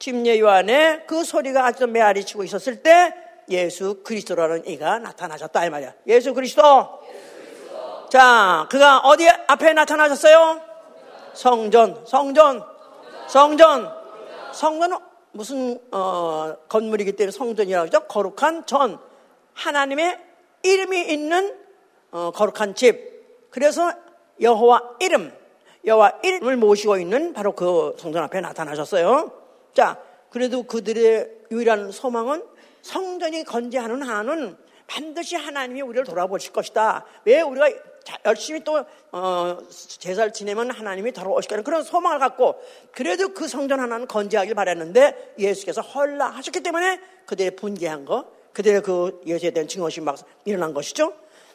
침례 요한의 그 소리가 아직도 메아리 치고 있었을 때 예수 그리스도라는 이가 나타나셨다 이 말이야. 예수 그리스도. 자, 그가 어디 앞에 나타나셨어요? 성전, 성전, 성전. 성전은 무슨 어, 건물이기 때문에 성전이라고 하죠. 거룩한 전. 하나님의 이름이 있는 어, 거룩한 집. 그래서 여호와 이름, 여호와 이름을 모시고 있는 바로 그 성전 앞에 나타나셨어요. 자, 그래도 그들의 유일한 소망은 성전이 건재하는 한은 반드시 하나님이 우리를 돌아보실 것이다. 왜 우리가 열심히 또 어, 제사를 지내면 하나님이 돌아오실 거라는 그런 소망을 갖고 그래도 그 성전 하나는 건재하길 바랬는데 예수께서 헐라하셨기 때문에 그들의 분개한 거, 그들의 그 예수에 대한 증오심이 막 일어난 것이죠.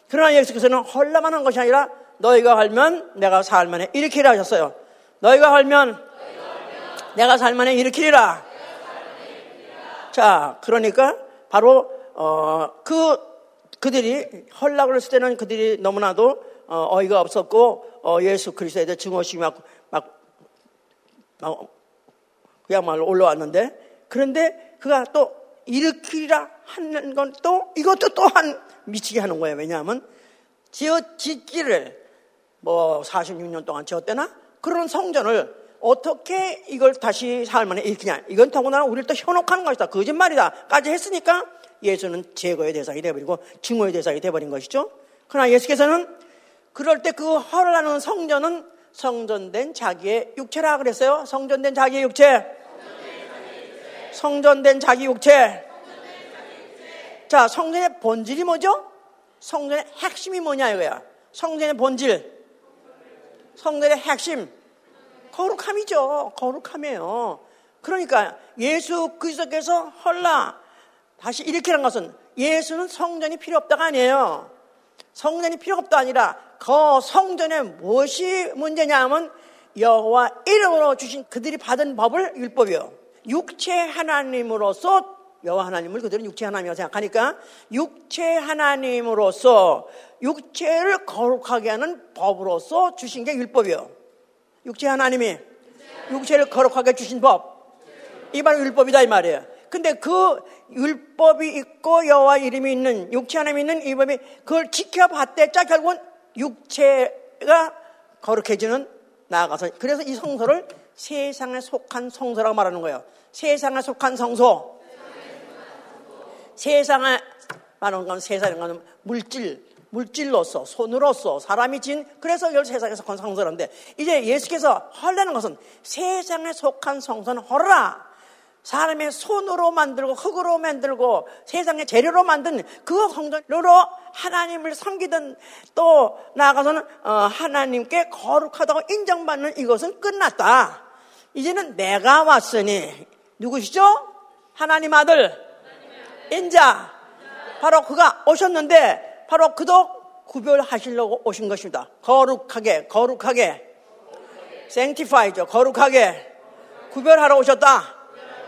그러나 예수께서는 헐라만 한 것이 아니라 너희가 할면 내가 살만에 일으키라 하셨어요. 너희가 할면 내가 살만에 일으키리라. 자, 그러니까 바로 어, 그 그들이 헐락을 했을 때는 그들이 너무나도 어, 이가 없었고 어, 예수 그리스도에 대해 증오심이 막, 막, 막 그야말로 올라왔는데 그런데 그가 또 일으키라 하는 건 또 이것도 또한 미치게 하는 거예요. 왜냐하면 지어 짓기를 뭐 46년 동안 지었대나 그런 성전을 어떻게 이걸 다시 만에 일으키냐. 이건 더구나 우리를 또 현혹하는 것이다. 거짓말이다. 까지 했으니까 예수는 제거의 대상이 되어버리고 증오의 대상이 되어버린 것이죠. 그러나 예수께서는 그럴 때 그 허락하는 성전은 성전된 자기의 육체라 그랬어요. 성전된 자기의 육체. 성전된 자기 육체. 자, 성전의 본질이 뭐죠? 성전의 핵심이 뭐냐 이거야. 성전의 본질. 성전의 핵심. 거룩함이죠. 거룩함이에요. 그러니까 예수 그리스도께서 헐라 다시 일으키는 것은 예수는 성전이 필요 없다가 아니에요. 성전이 필요 없다 아니라 그 성전에 무엇이 문제냐 하면 여호와 이름으로 주신 그들이 받은 법을 율법이요. 육체 하나님으로서 여호와 하나님을 그들은 육체 하나님이라고 생각하니까 육체 하나님으로서 육체를 거룩하게 하는 법으로서 주신 게 율법이요. 육체 하나님이 육체를 거룩하게 주신 법. 이 바로 율법이다 이 말이에요. 근데 그 율법이 있고 여호와 이름이 있는 육체 하나님이 있는 이 법이 그걸 지켜봤대 자 결국은 육체가 거룩해지는 나아가서 그래서 이 성소를 세상에 속한 성소라고 말하는 거예요. 세상에 속한 성소. 세상에 말하는 건 세상에 건 물질, 물질로서 손으로서 사람이 진 그래서 열 세상에 속한 성소인데 이제 예수께서 헐라는 것은 세상에 속한 성소는 헐라 사람의 손으로 만들고 흙으로 만들고 세상의 재료로 만든 그 성전으로 하나님을 섬기든 또 나아가서는 어, 하나님께 거룩하다고 인정받는 이것은 끝났다. 이제는 내가 왔으니 누구시죠? 하나님 아들 인자 바로 그가 오셨는데 바로 그도 구별하시려고 오신 것입니다. 거룩하게, 거룩하게. 생티파이죠. 거룩하게. 구별하러 오셨다.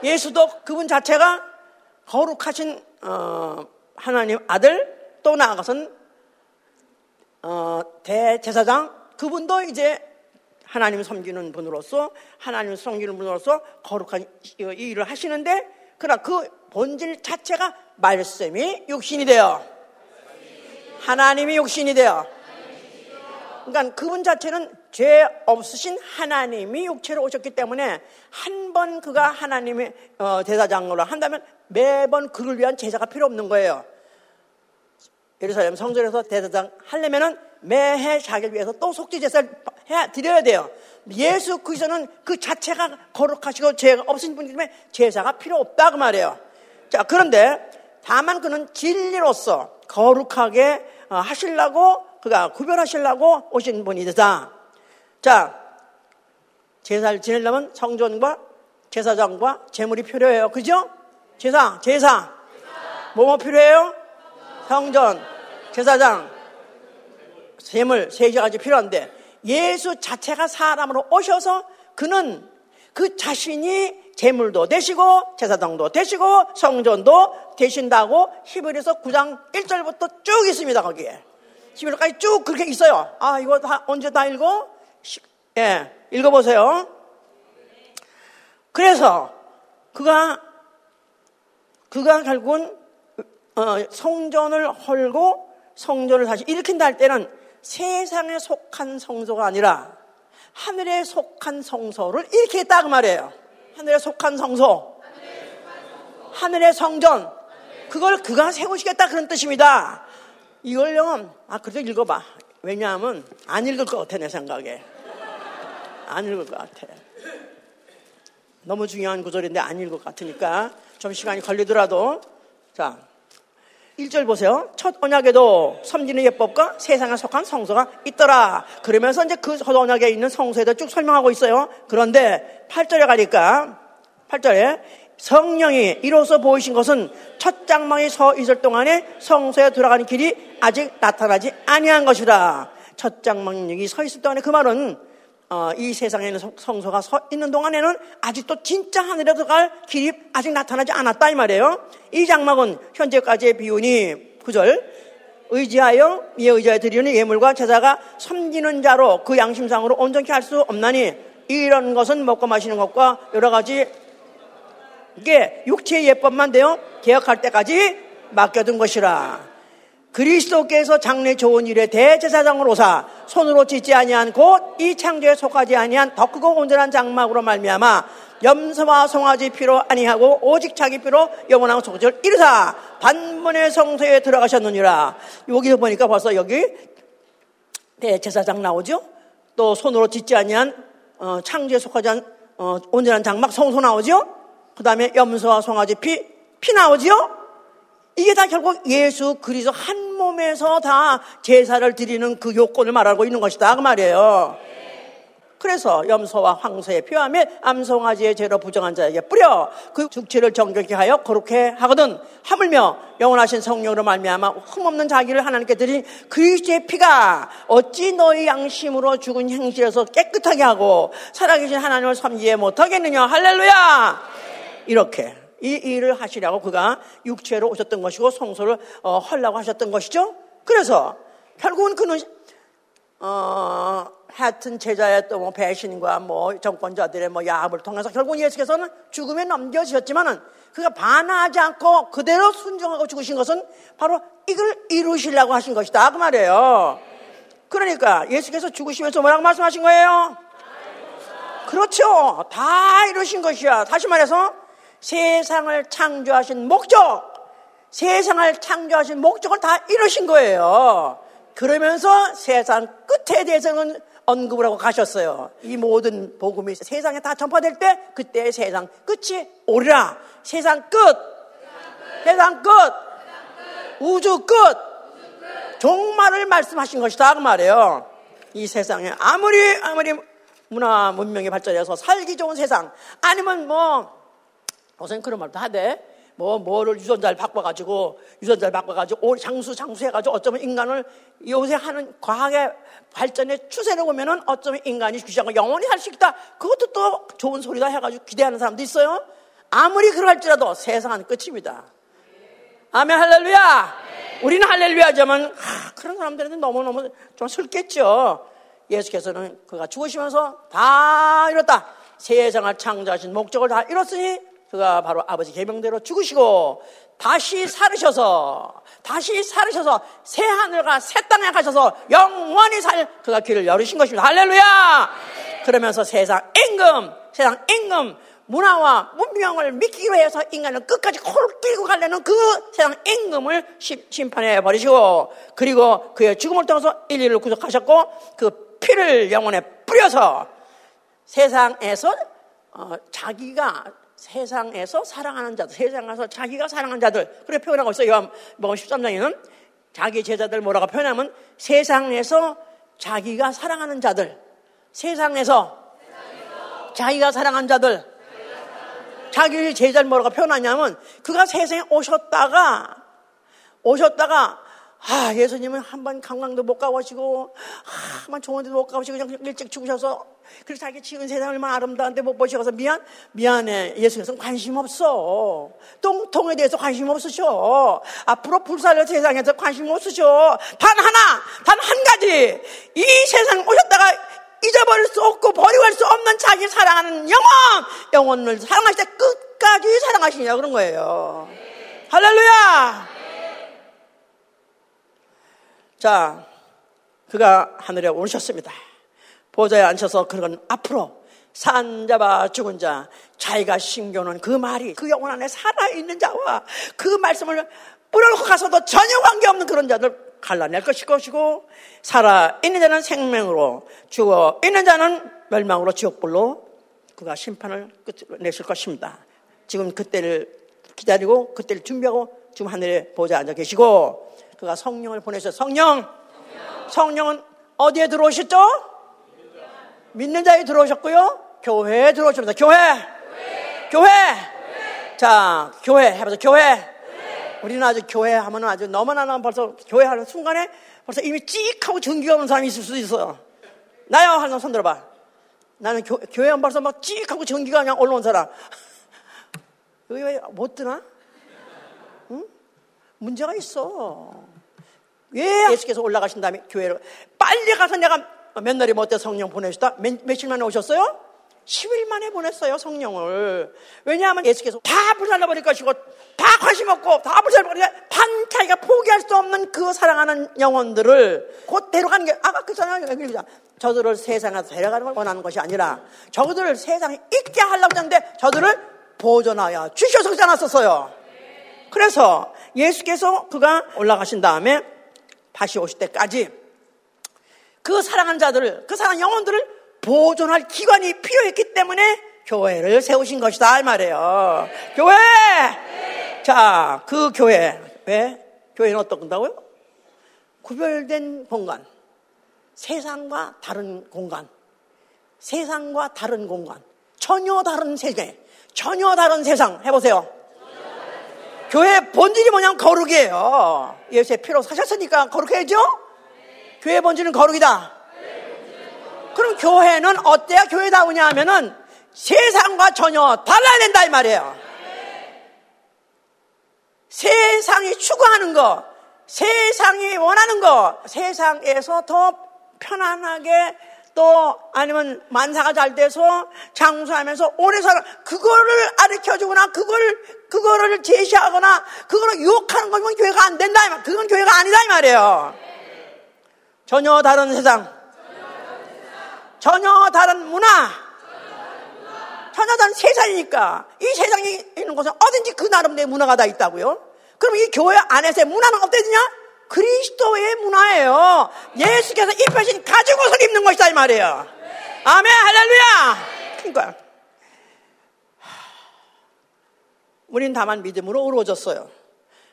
예수도 그분 자체가 거룩하신 어, 하나님 아들 또 나아가선 어, 대제사장 그분도 이제 하나님 섬기는 분으로서 하나님 섬기는 분으로서 거룩한 이 일을 하시는데 그러나 그 본질 자체가 말씀이 육신이 되어 하나님이 육신이 되어 그러니까 그분 자체는 죄 없으신 하나님이 육체로 오셨기 때문에 한 번 그가 하나님의 어, 대사장으로 한다면 매번 그를 위한 제사가 필요 없는 거예요. 예루살렘 성전에서 대사장 하려면은 매해 자기를 위해서 또 속죄 제사를 해 드려야 돼요. 예수 그리스도는 그 자체가 거룩하시고 죄가 없으신 분이기 때문에 제사가 필요 없다 그 말이에요. 자 그런데 다만 그는 진리로서 거룩하게 어, 하시려고 그가 구별하시려고 오신 분이다. 자, 제사를 지내려면 성전과 제사장과 제물이 필요해요. 그죠? 제사, 제사. 뭐뭐 필요해요? 성전, 제사장, 샘을 세 가지 필요한데 예수 자체가 사람으로 오셔서 그는 그 자신이 제물도 되시고 제사장도 되시고 성전도 되신다고 히브리서 9장 1절부터 쭉 있습니다 거기에. 히브리까지 쭉 그렇게 있어요. 아 이거 다 언제 다 읽어? 예, 읽어보세요. 그래서 그가 그가 결국은 어, 성전을 헐고 성전을 다시 일으킨다 할 때는 세상에 속한 성소가 아니라 하늘에 속한 성소를 일으키겠다 그 말이에요. 하늘에 속한 성소, 하늘의 성전, 그걸 그가 세우시겠다 그런 뜻입니다. 이걸요, 아 그래도 읽어봐. 왜냐하면 안 읽을 것 같아 내 생각에. 안 읽을 것 같아. 너무 중요한 구절인데 안 읽을 것 같으니까 좀 시간이 걸리더라도 자 1절 보세요. 첫 언약에도 섬기는 예법과 세상에 속한 성소가 있더라. 그러면서 이제 그 언약에 있는 대해 쭉 설명하고 있어요. 그런데 8절에 가니까 8절에 성령이 이로써 보이신 것은 첫 장막에 서 있을 동안에 성소에 들어가는 길이 아직 나타나지 아니한 것이다. 첫 장막이 서 있을 동안에 그 말은 어, 이 세상에는 성소가 서 있는 동안에는 아직도 진짜 하늘에 들어갈 길이 아직 나타나지 않았다 이 말이에요. 이 장막은 현재까지의 비운이 구절 의지하여 이에 의지하여 드리는 예물과 제사가 섬기는 자로 그 양심상으로 온전히 할 수 없나니 이런 것은 먹고 마시는 것과 여러 가지 이게 육체의 예법만 되어 개혁할 때까지 맡겨둔 것이라. 그리스도께서 장래 좋은 일에 대제사장으로 오사 손으로 짓지 아니한 곧 이 창조에 속하지 아니한 더 크고 온전한 장막으로 말미암아 염소와 송아지 피로 아니하고 오직 자기 피로 영원한 속죄를 이루사 반문의 성소에 들어가셨느니라. 여기서 보니까 벌써 여기 대제사장 나오죠? 또 손으로 짓지 아니한 어, 창조에 속하지 않은 어, 온전한 장막 성소 나오죠 그 다음에 염소와 송아지 피, 피 나오죠 이게 다 결국 예수 그리스도 한 몸에서 다 제사를 드리는 그 요건을 말하고 있는 것이다. 그 말이에요. 그래서 염소와 황소의 피하며 암송아지의 죄로 부정한 자에게 뿌려 그 죽체를 정결케 하여 거룩해 하거든. 하물며 영원하신 성령으로 말미암아 흠없는 자기를 하나님께 드린 그리스도의 피가 어찌 너희 양심으로 죽은 행실에서 깨끗하게 하고 살아계신 하나님을 섬기에 못하겠느냐. 할렐루야 이렇게 이 일을 하시려고 그가 육체로 오셨던 것이고 성소를 어, 헐라고 하셨던 것이죠. 그래서 결국은 그는 어, 하여튼 제자의 또 뭐 배신과 뭐 정권자들의 뭐 야합을 통해서 결국 예수께서는 죽음에 넘겨지셨지만은 그가 반하지 않고 그대로 순종하고 죽으신 것은 바로 이걸 이루시려고 하신 것이다 그 말이에요. 그러니까 예수께서 죽으시면서 뭐라고 말씀하신 거예요? 그렇죠. 다 이루신 것이야. 다시 말해서 세상을 창조하신 목적, 세상을 창조하신 목적을 다 이루신 거예요. 그러면서 세상 끝에 대해서는 언급을 하고 가셨어요. 이 모든 복음이 세상에 다 전파될 때 그때 세상 끝이 오리라. 세상 끝. 세상 끝. 우주 끝. 종말을 말씀하신 것이다. 그 말이에요. 이 세상에 아무리 아무리 문화 문명이 발전해서 살기 좋은 세상 아니면 뭐 요새는 그런 말도 하대. 뭐, 뭐를 유전자를 바꿔가지고, 유전자를 바꿔가지고, 장수, 장수 해가지고 어쩌면 인간을 요새 하는 과학의 발전의 추세를 보면은 어쩌면 인간이 귀신하고 영원히 살 수 있다. 그것도 또 좋은 소리다 해가지고 기대하는 사람도 있어요. 아무리 그럴지라도 세상은 끝입니다. 아멘, 할렐루야! 우리는 할렐루야 하자면, 하, 그런 사람들은 너무너무 좀 슬겠죠. 예수께서는 그가 죽으시면서 다 이뤘다. 세상을 창조하신 목적을 다 이뤘으니 그가 바로 아버지 계명대로 죽으시고 다시 살으셔서 다시 살으셔서 새 하늘과 새 땅에 가셔서 영원히 살 그가 길을 열으신 것입니다. 할렐루야! 그러면서 세상 임금, 세상 임금 문화와 문명을 믿기로 해서 인간을 끝까지 콜 끌고 가려는 그 세상 임금을 심판해 버리시고 그리고 그의 죽음을 통해서 인류를 구속하셨고 그 피를 영혼에 뿌려서 세상에서 어, 자기가 세상에서 사랑하는 자들, 세상에서 자기가 사랑하는 자들, 그렇게 표현하고 있어요. 요한복음 13장에는 자기 제자들 뭐라고 표현하면 세상에서 자기가 사랑하는 자들, 세상에서, 자기가 사랑하는 자들, 자기 제자를 뭐라고 표현하냐면 그가 세상에 오셨다가 오셨다가 아, 예수님은 한 번 강강도 못 가보시고, 아, 한번 데도 못 가보시고, 그냥 일찍 죽으셔서, 그래서 자기 지은 세상 얼마나 아름다운데 못 보셔서 미안, 미안해. 예수님은 관심 없어. 똥통에 대해서 관심 없으셔. 앞으로 불살려 세상에서 관심 없으셔. 단 하나, 단 한 가지. 이 세상 오셨다가 잊어버릴 수 없고 버리고 할수 없는 자기 사랑하는 영혼, 영혼을 사랑하실 때 끝까지 사랑하시냐 그런 거예요. 할렐루야! 자, 그가 하늘에 오르셨습니다. 보좌에 앉혀서 그런 앞으로 산 잡아 죽은 자, 자기가 심겨놓은 그 말이 그 영혼 안에 살아있는 자와 그 말씀을 뿌려놓고 가서도 전혀 관계없는 그런 자들 갈라낼 것일 것이고 살아있는 자는 생명으로 죽어 있는 자는 멸망으로 지옥불로 그가 심판을 내실 것입니다. 지금 그때를 기다리고 그때를 준비하고 지금 하늘에 보좌에 앉아 계시고 그가 성령을 보내셔 성령 성령은 어디에 들어오셨죠? 믿는 자에 들어오셨고요. 교회에 들어오셨습니다. 교회. 교회. 자, 교회 해보자. 교회. 우리는 아주 교회 하면 아주 너무나 벌써 교회 하는 순간에 벌써 이미 찍 하고 전기가 오는 사람이 있을 수도 있어요. 나요? 하는 손 들어봐. 나는 교, 교회 하면 벌써 막 찍 하고 전기가 그냥 올라온 사람. (laughs) 여기 왜 못 드나? 응? 문제가 있어. 왜 예수께서 올라가신 다음에 교회로 빨리 가서 내가 몇 날이 못돼 성령 보내시다? 몇, 며칠 만에 오셨어요? 10일 만에 보냈어요, 성령을. 왜냐하면 예수께서 다 불살라버릴 것이고, 다 관심 없고, 다반 자기가 포기할 수 없는 그 사랑하는 영혼들을 곧 데려가는 게, 아까 그 사람, 저들을 세상에 데려가는 걸 원하는 것이 아니라, 저들을 세상에 있게 하려고 하는데, 저들을 보존하여 주셔서 그러지 않았었어요. 그래서 예수께서 그가 올라가신 다음에 다시 오실 때까지 그 사랑하는 자들을, 그 사랑하는 영혼들을 보존할 기관이 필요했기 때문에 교회를 세우신 것이다 이 말이에요. 교회. 자, 그 교회 왜 교회는 어떤 건다고요? 구별된 공간, 세상과 다른 공간, 세상과 다른 공간, 전혀 다른 세계, 전혀 다른 세상 해보세요. 교회 본질이 뭐냐면 거룩이에요. 예수의 피로 사셨으니까 거룩해야죠? 교회 본질은 거룩이다. 그럼 교회는 어때야 교회다우냐 하면은 세상과 전혀 달라야 된다 이 말이에요. 세상이 추구하는 거, 세상이 원하는 거, 세상에서 더 편안하게 또 아니면 만사가 잘 돼서 장수하면서 오래 살아 그거를 가르쳐 주거나 그걸 그거를 제시하거나 그거를 유혹하는 거면 교회가 안 된다. 그건 교회가 아니다 이 말이에요. 전혀 다른 세상. 전혀 다른 문화, 전혀 다른 세상이니까 이 세상에 있는 곳은 어딘지 그 나름대로 문화가 다 있다고요. 그럼 이 교회 안에서의 문화는 어때지냐? 그리스도의 문화예요. 예수께서 입혀신 가죽 옷을 입는 것이다 이 말이에요. 아멘 할렐루야. 그러니까 우린 다만 믿음으로 이루어졌어요.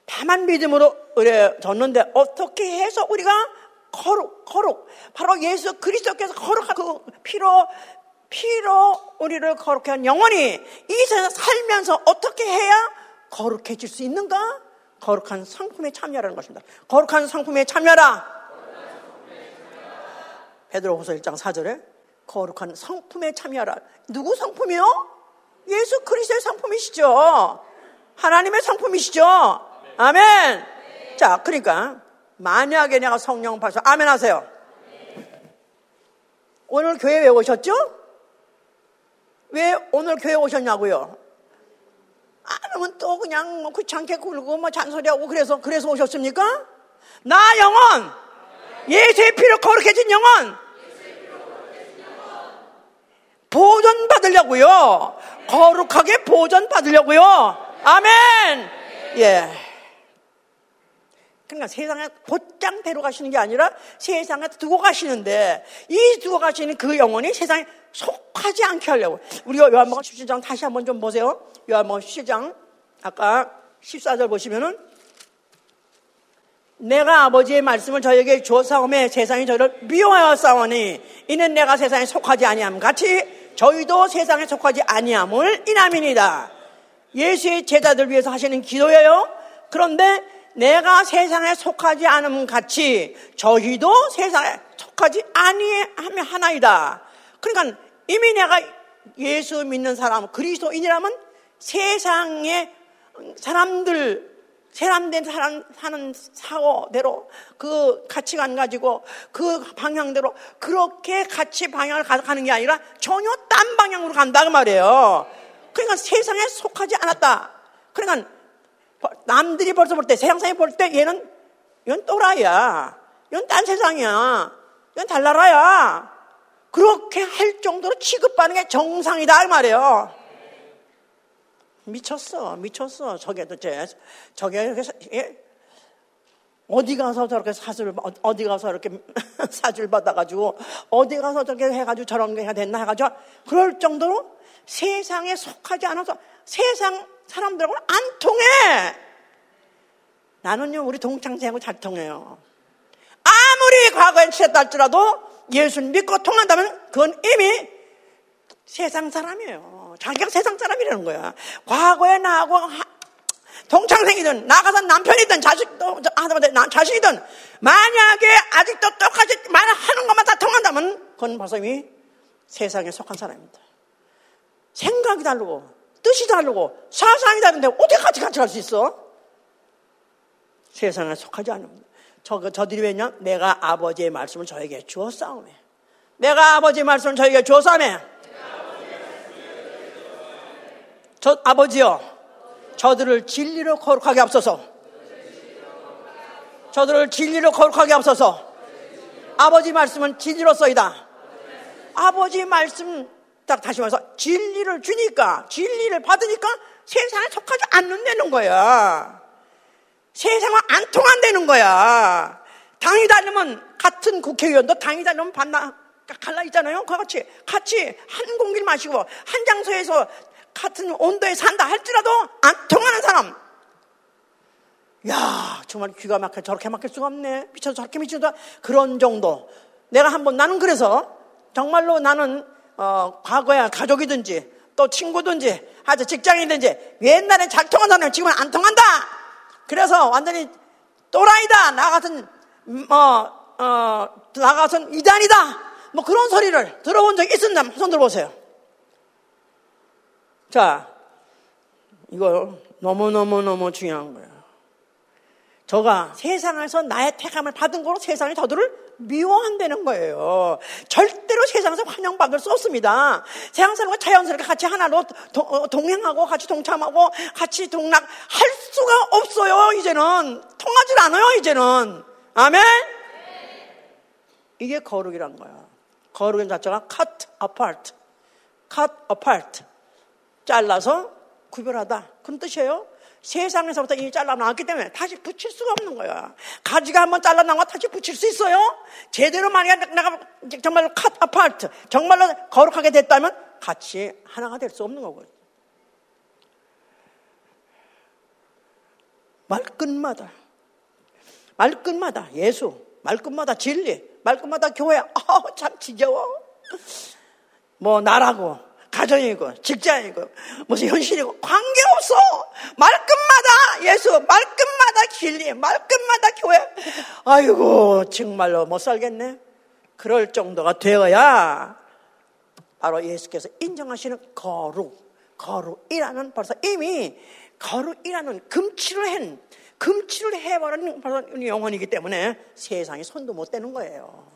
다만 믿음으로 의뢰졌는데 어떻게 해서 우리가 거룩, 거룩. 바로 예수 그리스도께서 거룩한 그 피로, 피로 우리를 거룩해 한 영혼이 이 세상 살면서 어떻게 해야 거룩해질 수 있는가? 거룩한 상품에 참여하는 것입니다. 거룩한 상품에 참여라. 베드로후서 1장 4절에 거룩한 상품에 참여하라. 누구 상품이요? 예수 그리스도의 상품이시죠. 하나님의 상품이시죠. 아멘. 자, 그러니까 만약에 내가 성령 받아서 아멘 하세요. 오늘 교회 왜 오셨죠? 왜 오늘 교회 오셨냐고요? 아니면 또 그냥 뭐 귀찮게 굴고 뭐 잔소리하고 그래서 그래서 오셨습니까? 나 영혼 예수의 피로 거룩해진 영혼 보존 받으려고요. 거룩하게 보존 받으려고요. 아멘. 예. 그러니까 세상에 곧장 데려가시는 게 아니라 세상에 두고 가시는데 이 두고 가시는 그 영혼이 세상에 속하지 않게 하려고. 우리가 요한복음 17장 다시 한번 좀 보세요. 요한복음 17장 아까 14절 보시면은 내가 아버지의 말씀을 저에게 주었사오매 세상이 저를 미워하여 싸우니 이는 내가 세상에 속하지 아니함 같이 저희도 세상에 속하지 아니함을 인함이니다. 예수의 제자들 위해서 하시는 기도예요. 그런데 내가 세상에 속하지 않음 같이 저희도 세상에 속하지 아니하면 하나이다. 그러니까 이미 내가 예수 믿는 사람, 그리스도인이라면 세상의 사람들, 세람된 사람 사는 사고대로 그 가치관 가지고 그 방향대로 그렇게 같이 방향을 가는 게 아니라 전혀 딴 방향으로 간다 그 말이에요. 그러니까 세상에 속하지 않았다. 그러니까 남들이 벌써 볼 때, 세상 사람이 볼때 얘는 이건 또라이야. 이건 딴 세상이야. 이건 달나라야. 그렇게 할 정도로 취급받는 게 정상이다 이 말이에요. 미쳤어, 미쳤어. 저게 도대체 저게 예? 어디 가서 저렇게 사주를 어디 가서 이렇게 (laughs) 사주를 받아가지고 어디 가서 저렇게 해가지고 저런 게 해야 됐나 해가지고 그럴 정도로 세상에 속하지 않아서 세상 사람들하고는 안 통해. 나는요 우리 동창생하고 잘 통해요. 아무리 과거엔 취했다 할지라도 예수 믿고 통한다면 그건 이미 세상 사람이에요. 자기가 세상 사람이라는 거야. 과거에 나하고 동창생이든 나가서 남편이든 자식도 하다못해 자식이든 만약에 아직도 똑같이 말하는 것만 다 통한다면 그건 벌써 이미 세상에 속한 사람입니다. 생각이 다르고 뜻이 다르고 사상이 다른데 어떻게 같이 같이 갈 수 있어? 세상에 속하지 않습니다. 저, 저들이 왜냐? 내가 아버지의 말씀을 저에게 주었사오매. 내가 아버지의 말씀을 저에게 주었사오매. 저 아버지여, 저들을 진리로 거룩하게 앞서서, 저들을 진리로 거룩하게 앞서서, 아버지 말씀은 진리로서이다. 아버지 말씀 딱 다시 말해서 진리를 주니까 진리를 받으니까 세상에 속하지 않는다는 거야. 세상과 안 통한다는 거야. 당이 다르면 같은 국회의원도 당이 다르면 반나 갈라 있잖아요. 그와 같이 같이 한 공기를 마시고 한 장소에서 같은 온도에 산다 할지라도 안 통하는 사람. 야 정말 귀가 막혀 저렇게 막힐 수가 없네. 미쳐서 저렇게 미쳐서 그런 정도. 내가 한번 나는 그래서 정말로 나는 어, 과거야 가족이든지 또 친구든지 아주 직장이든지 옛날에 잘 통한 다면 지금은 안 통한다. 그래서 완전히 또라이다. 나 같은 어, 어, 나 같은 이단이다. 뭐 그런 소리를 들어본 적 있었나? 손 들어보세요. 자, 이거 너무너무너무 중요한 거예요. 저가 세상에서 나의 택함을 받은 거로 세상이 저들을 미워한다는 거예요. 절대로 세상에서 환영받을 수 없습니다. 세상 사람과 자연스럽게 같이 하나로 어, 동행하고 같이 동참하고 같이 동락할 수가 없어요. 이제는 통하질 않아요. 이제는 아멘. 이게 거룩이란 거야. 거룩의 자체가 cut apart, cut apart, 잘라서 구별하다. 그런 뜻이에요. 세상에서부터 이미 잘라나왔기 때문에 다시 붙일 수가 없는 거야. 가지가 한번 잘라나와 다시 붙일 수 있어요? 제대로 만약 내가 정말로 컷 아파트, 정말로 거룩하게 됐다면 같이 하나가 될 수 없는 거고요. 말끝마다, 말끝마다 예수, 말끝마다 진리, 말끝마다 교회, 아, 참 지겨워. 뭐, 나라고, 가정이고 직장이고 무슨 현실이고 관계없어. 말끝마다 예수, 말끝마다 진리, 말끝마다 교회. 아이고 정말로 못 살겠네. 그럴 정도가 되어야 바로 예수께서 인정하시는 거룩, 거룩이라는 벌써 이미 거룩이라는 금치를 한 금치를 해버린 영혼이기 때문에 세상에 손도 못 대는 거예요.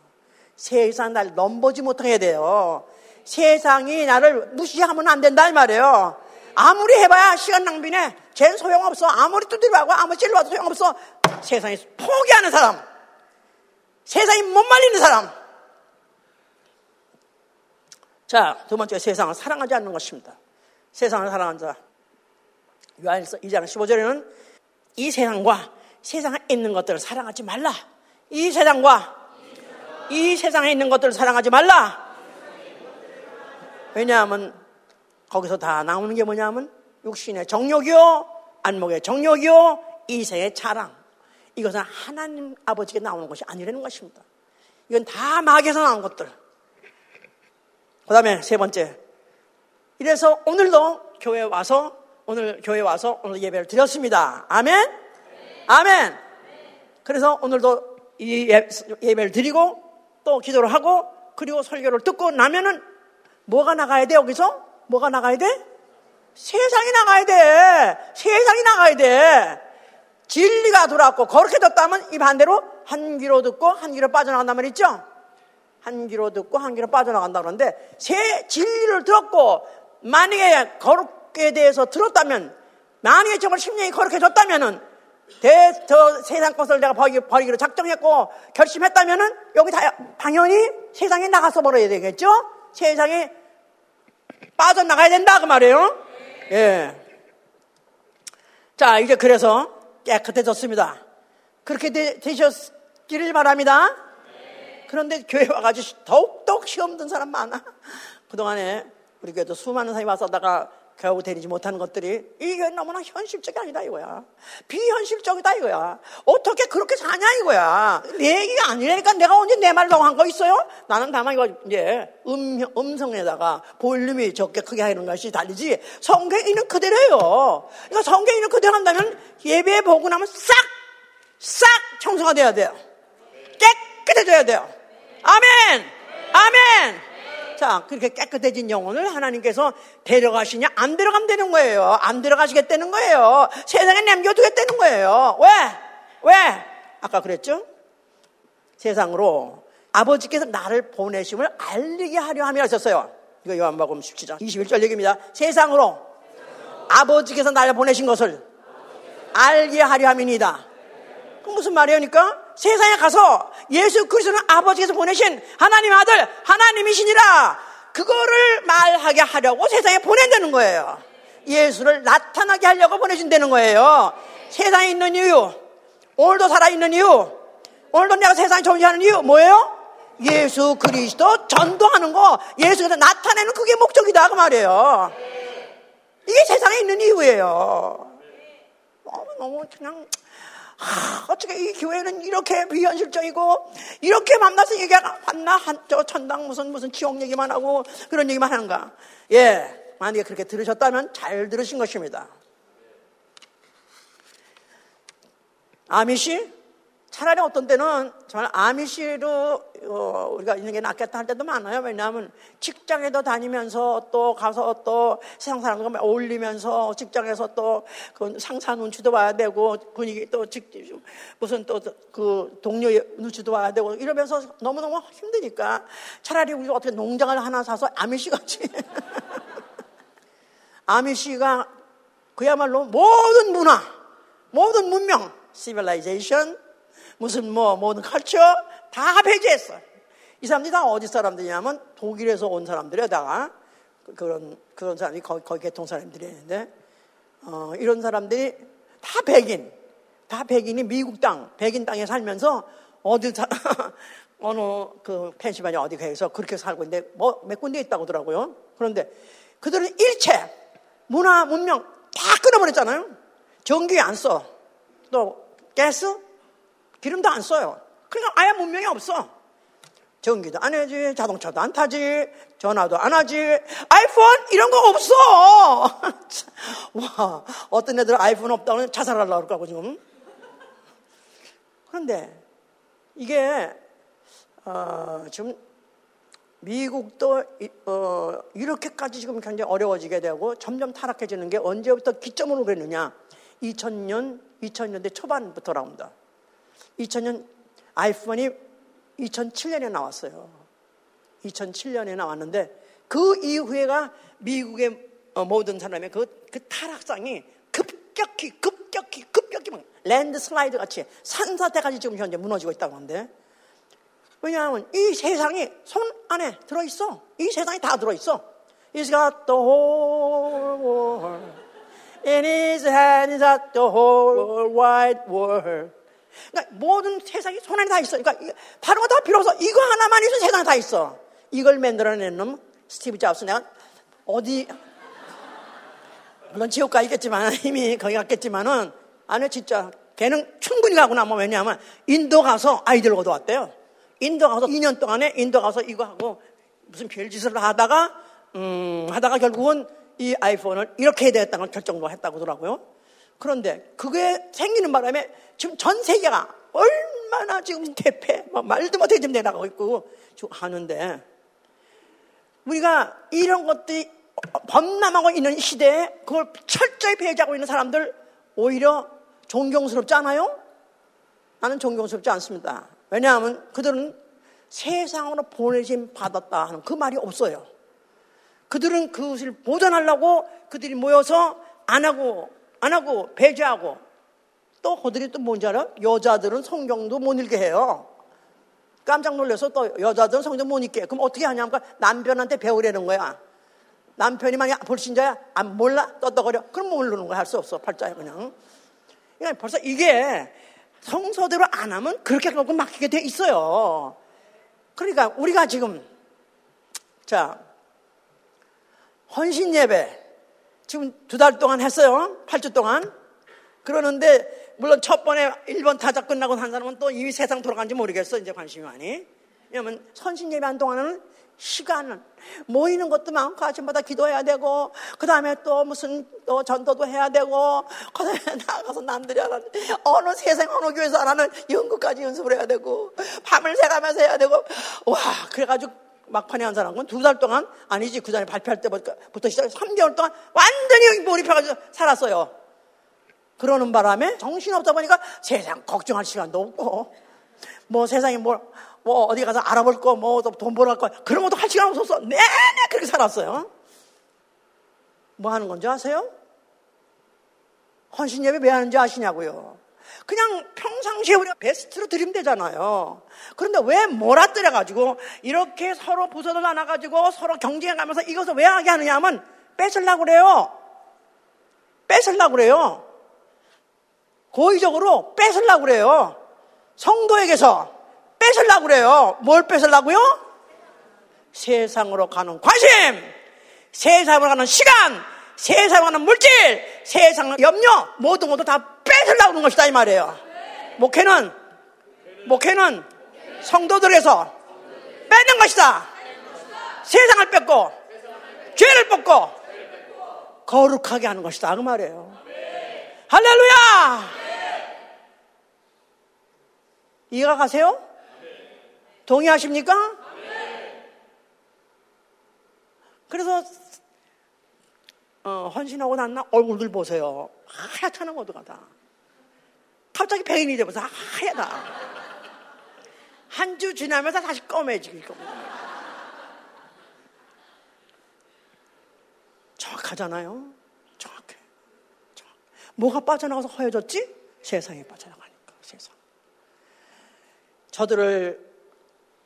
세상 날 넘보지 못하게 돼요. 세상이 나를 무시하면 안 된다 이 말이에요. 아무리 해봐야 시간 낭비네. 쟤는 소용없어. 아무리 두드려하고 아무리 찔러봐도 소용없어. 세상에 포기하는 사람. 세상이 못 말리는 사람. 자, 두 번째 세상을 사랑하지 않는 것입니다. 세상을 사랑하는 자. 요한일서 2장 15절에는 이 세상과 세상에 있는 것들을 사랑하지 말라. 이 세상과 이 세상에 있는 것들을 사랑하지 말라. 왜냐하면 거기서 다 나오는 게 뭐냐면 육신의 정욕이요, 안목의 정욕이요, 이세의 자랑. 이것은 하나님 아버지께 나오는 것이 아니라는 것입니다. 이건 다 마귀에서 나온 것들. 그 다음에 세 번째. 이래서 오늘도 교회 와서, 오늘 교회 와서 오늘 예배를 드렸습니다. 아멘? 아멘. 그래서 오늘도 이 예, 예배를 드리고 또 기도를 하고 그리고 설교를 듣고 나면은 뭐가 나가야 돼 여기서? 뭐가 나가야 돼? 세상이 나가야 돼. 세상이 나가야 돼. 진리가 돌아왔고 거룩해 졌다면 이 반대로 한 귀로 듣고 한 귀로 빠져나간단 말이죠. 한 귀로 듣고 한 귀로 빠져나간다 그러는데 새 진리를 들었고 만약에 거룩에 대해서 들었다면 만약에 정말 심령이 거룩해졌다면은 대, 저 세상 것을 내가 버리, 버리기로 작정했고 결심했다면은 여기 다 당연히 세상에 나가서 버려야 되겠죠? 세상에 빠져나가야 된다 그 말이에요. 예. 자 이제 그래서 깨끗해졌습니다. 그렇게 되, 되셨기를 바랍니다. 그런데 교회 와가지고 더욱더욱 시험 든 사람 많아. (laughs) 그동안에 우리 교회도 수많은 사람이 와서다가 겨우 데리지 못하는 것들이 이게 너무나 현실적이 아니다 이거야. 비현실적이다 이거야. 어떻게 그렇게 사냐 이거야. 내 얘기가 아니라니까 내가 언제 내말 너무 한거 있어요? 나는 다만 이거 이제 음, 음성에다가 볼륨이 적게 크게 하는 것이 달리지 성경에 있는 그대로예요. 그러니까 성경에 있는 그대로 한다면 예배 보고 나면 싹, 싹 청소가 돼야 돼요. 깨끗해져야 돼요. 아멘! 아멘! 자, 그렇게 깨끗해진 영혼을 하나님께서 데려가시냐? 안 데려가면 되는 거예요. 안 데려가시겠다는 거예요. 세상에 남겨두겠다는 거예요. 왜? 왜? 아까 그랬죠? 세상으로 아버지께서 나를 보내심을 알리게 하려 함이 하셨어요. 이거 요한복음 17장 21절 얘기입니다. 세상으로 아버지께서 나를 보내신 것을 알게 하려 함이니다. 그 무슨 말이에요니까? 세상에 가서 예수 그리스도는 아버지께서 보내신 하나님 아들 하나님이시니라 그거를 말하게 하려고 세상에 보낸다는 거예요. 예수를 나타나게 하려고 보내준다는 거예요. 세상에 있는 이유, 오늘도 살아있는 이유, 오늘도 내가 세상에 존재하는 이유 뭐예요? 예수 그리스도 전도하는 거, 예수께서 나타내는 그게 목적이다 그 말이에요. 이게 세상에 있는 이유예요. 너무 너무 그냥 아, 어떻게 이 교회는 이렇게 비현실적이고 이렇게 만나서 얘기가 만나 한, 저 천당 무슨 무슨 지옥 얘기만 하고 그런 얘기만 하는가? 예, 만약에 그렇게 들으셨다면 잘 들으신 것입니다. 아미시 차라리 어떤 때는 정말 아미시로 어, 우리가 있는 게 낫겠다 할 때도 많아요. 왜냐하면 직장에도 다니면서 또 가서 또 세상 사람들과 어울리면서 직장에서 또 그 상사 눈치도 봐야 되고 분위기 또 직, 무슨 또 그 동료의 눈치도 봐야 되고 이러면서 너무너무 힘드니까 차라리 우리가 어떻게 농장을 하나 사서 아미시 같이 (laughs) 아미시가 그야말로 모든 문화, 모든 문명, civilization 무슨 뭐 모든 culture 다 배제했어. 이 사람들이 다 어디 사람들이냐면 독일에서 온 사람들에다가 그런 그런 사람이 거기, 거기 개통 사람들이 있는데 어, 이런 사람들이 다 백인, 다 백인이 미국 땅, 백인 땅에 살면서 어디 사, (laughs) 어느 그 펜시바니아 어디 가서 그렇게 살고 있는데 뭐 몇 군데 있다고 하더라고요. 그런데 그들은 일체 문화 문명 다 끊어버렸잖아요. 전기 안 써. 또 가스 기름도 안 써요. 그러니까 아예 문명이 없어. 전기도 안 하지, 자동차도 안 타지, 전화도 안 하지, 아이폰 이런 거 없어. (laughs) 와, 어떤 애들 아이폰 없다고 자살하려고 그럴까 지금. 그런데 이게 어, 지금 미국도 어, 이렇게까지 지금 굉장히 어려워지게 되고 점점 타락해지는 게 언제부터 기점으로 그랬느냐? 2000년, 2000년대 초반부터라고 합니다. 2000년 아이폰이 2007년에 나왔어요. 2007년에 나왔는데 그 이후에가 미국의 어, 모든 사람의 그, 그 타락상이 급격히 급격히 급격히 막 랜드 슬라이드 같이 산사태까지 지금 현재 무너지고 있다고 하는데 왜냐하면 이 세상이 손 안에 들어있어. 이 세상이 다 들어있어. He's got the whole world in his hands. He's got the whole wide world. 그러니까 모든 세상이 손 안에 다 있어. 그러니까 다른 거 다 필요 없어. 이거 하나만 있으면 세상에 다 있어. 이걸 만들어낸 놈 스티브 잡스 내가 어디 물론 지옥 가 있겠지만 (laughs) 이미 거기 갔겠지만은 안에 진짜 걔는 충분히 가구나 뭐 왜냐하면 인도 가서 아이디어를 얻어왔대요. 인도 가서 2년 동안에 인도 가서 이거 하고 무슨 별짓을 하다가 음 하다가 결국은 이 아이폰을 이렇게 해야 되겠다는 걸 결정도 했다고 하더라고요. 그런데 그게 생기는 바람에 지금 전 세계가 얼마나 지금 대패, 뭐 말도 못해 지금 내려가고 있고 하는데 우리가 이런 것들이 범람하고 있는 시대에 그걸 철저히 배제하고 있는 사람들 오히려 존경스럽지 않아요? 나는 존경스럽지 않습니다. 왜냐하면 그들은 세상으로 보내심 받았다 하는 그 말이 없어요. 그들은 그것을 보존하려고 그들이 모여서 안 하고, 안 하고, 배제하고, 또 그들이 또 뭔지 알아? 여자들은 성경도 못 읽게 해요. 깜짝 놀라서 또 여자들은 성경 못 읽게. 그럼 어떻게 하냐면 남편한테 배우려는 거야. 남편이 만약 불신자야? 안 몰라? 떳떳거려? 그럼 모르는 거야. 할 수 없어. 팔자야, 그냥. 그러니까 벌써 이게 성서대로 안 하면 그렇게 갖고 막히게 돼 있어요. 그러니까 우리가 지금, 자, 헌신 예배. 지금 두 달 동안 했어요. 8주 동안. 그러는데, 물론 첫 번에 1번 타자 끝나고 한 사람은 또 이미 세상 돌아간지 모르겠어. 이제 관심이 많이. 왜냐면 선신 예배 한 동안은 시간은 모이는 것도 많고 아침마다 기도해야 되고 그 다음에 또 무슨 또 전도도 해야 되고 그 다음에 (laughs) 나가서 남들이 하는 어느 세상 어느 교회에서 안 하는 연극까지 연습을 해야 되고 밤을 새가면서 해야 되고 와 그래가지고 막판에 한 사람은 두 달 동안 아니지 그 다음에 발표할 때부터 시작해서 3개월 동안 완전히 몰입해가지고 살았어요 그러는 바람에 정신 없다 보니까 세상 걱정할 시간도 없고 뭐 세상에 뭘 뭐 어디 가서 알아볼 거, 뭐 돈 벌어 갈 거, 그런 것도 할 시간 없어서 내내 그렇게 살았어요. 뭐 하는 건지 아세요? 헌신 예배 왜 하는지 아시냐고요. 그냥 평상시에 우리가 베스트로 드리면 되잖아요. 그런데 왜 몰아뜨려가지고 이렇게 서로 부서져 나눠가지고 서로 경쟁해가면서 이것을 왜 하게 하느냐 하면 뺏으려고 그래요. 뺏으려고 그래요. 고의적으로 뺏으려고 그래요. 성도에게서 뺏으려고 그래요. 뭘 뺏으려고요? 세상으로 가는 관심, 세상으로 가는 시간, 세상으로 가는 물질, 세상 염려, 모든 것도 다 뺏으려고 하는 것이다 이 말이에요. 목회는 목회는 성도들에서 뺏는 것이다. 세상을 뺏고 죄를 뺏고 거룩하게 하는 것이다 그 말이에요. 할렐루야! 이해가 가세요? 동의하십니까? 그래서 어, 헌신하고 난나 얼굴들 보세요. 하얗잖아 모두가 다. 갑자기 백인이 돼버서 하얗다. 한 주 지나면서 다시 검해지길 겁니다. 정확하잖아요. 정확해. 정확해. 뭐가 빠져나가서 허해졌지? 세상에 빠져나가니까 세상. 저들을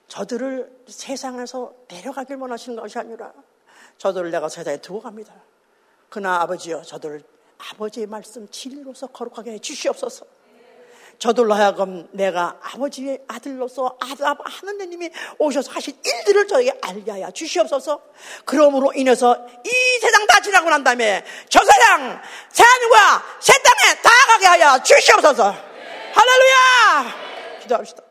저들을 세상에서 내려가길 원하시는 것이 아니라 저들을 내가 세상에 두고 갑니다. 그러나 아버지여 저들을 아버지의 말씀 진리로서 거룩하게 해 주시옵소서. 저들로 하여금 내가 아버지의 아들로서 아들 하느님이 오셔서 하신 일들을 저에게 알게 하여 주시옵소서. 그러므로 인해서 이 세상 다 지나고 난 다음에 저 세상 새하늘과 새 땅에 다 가게 하여 주시옵소서. 할렐루야! 기도합시다.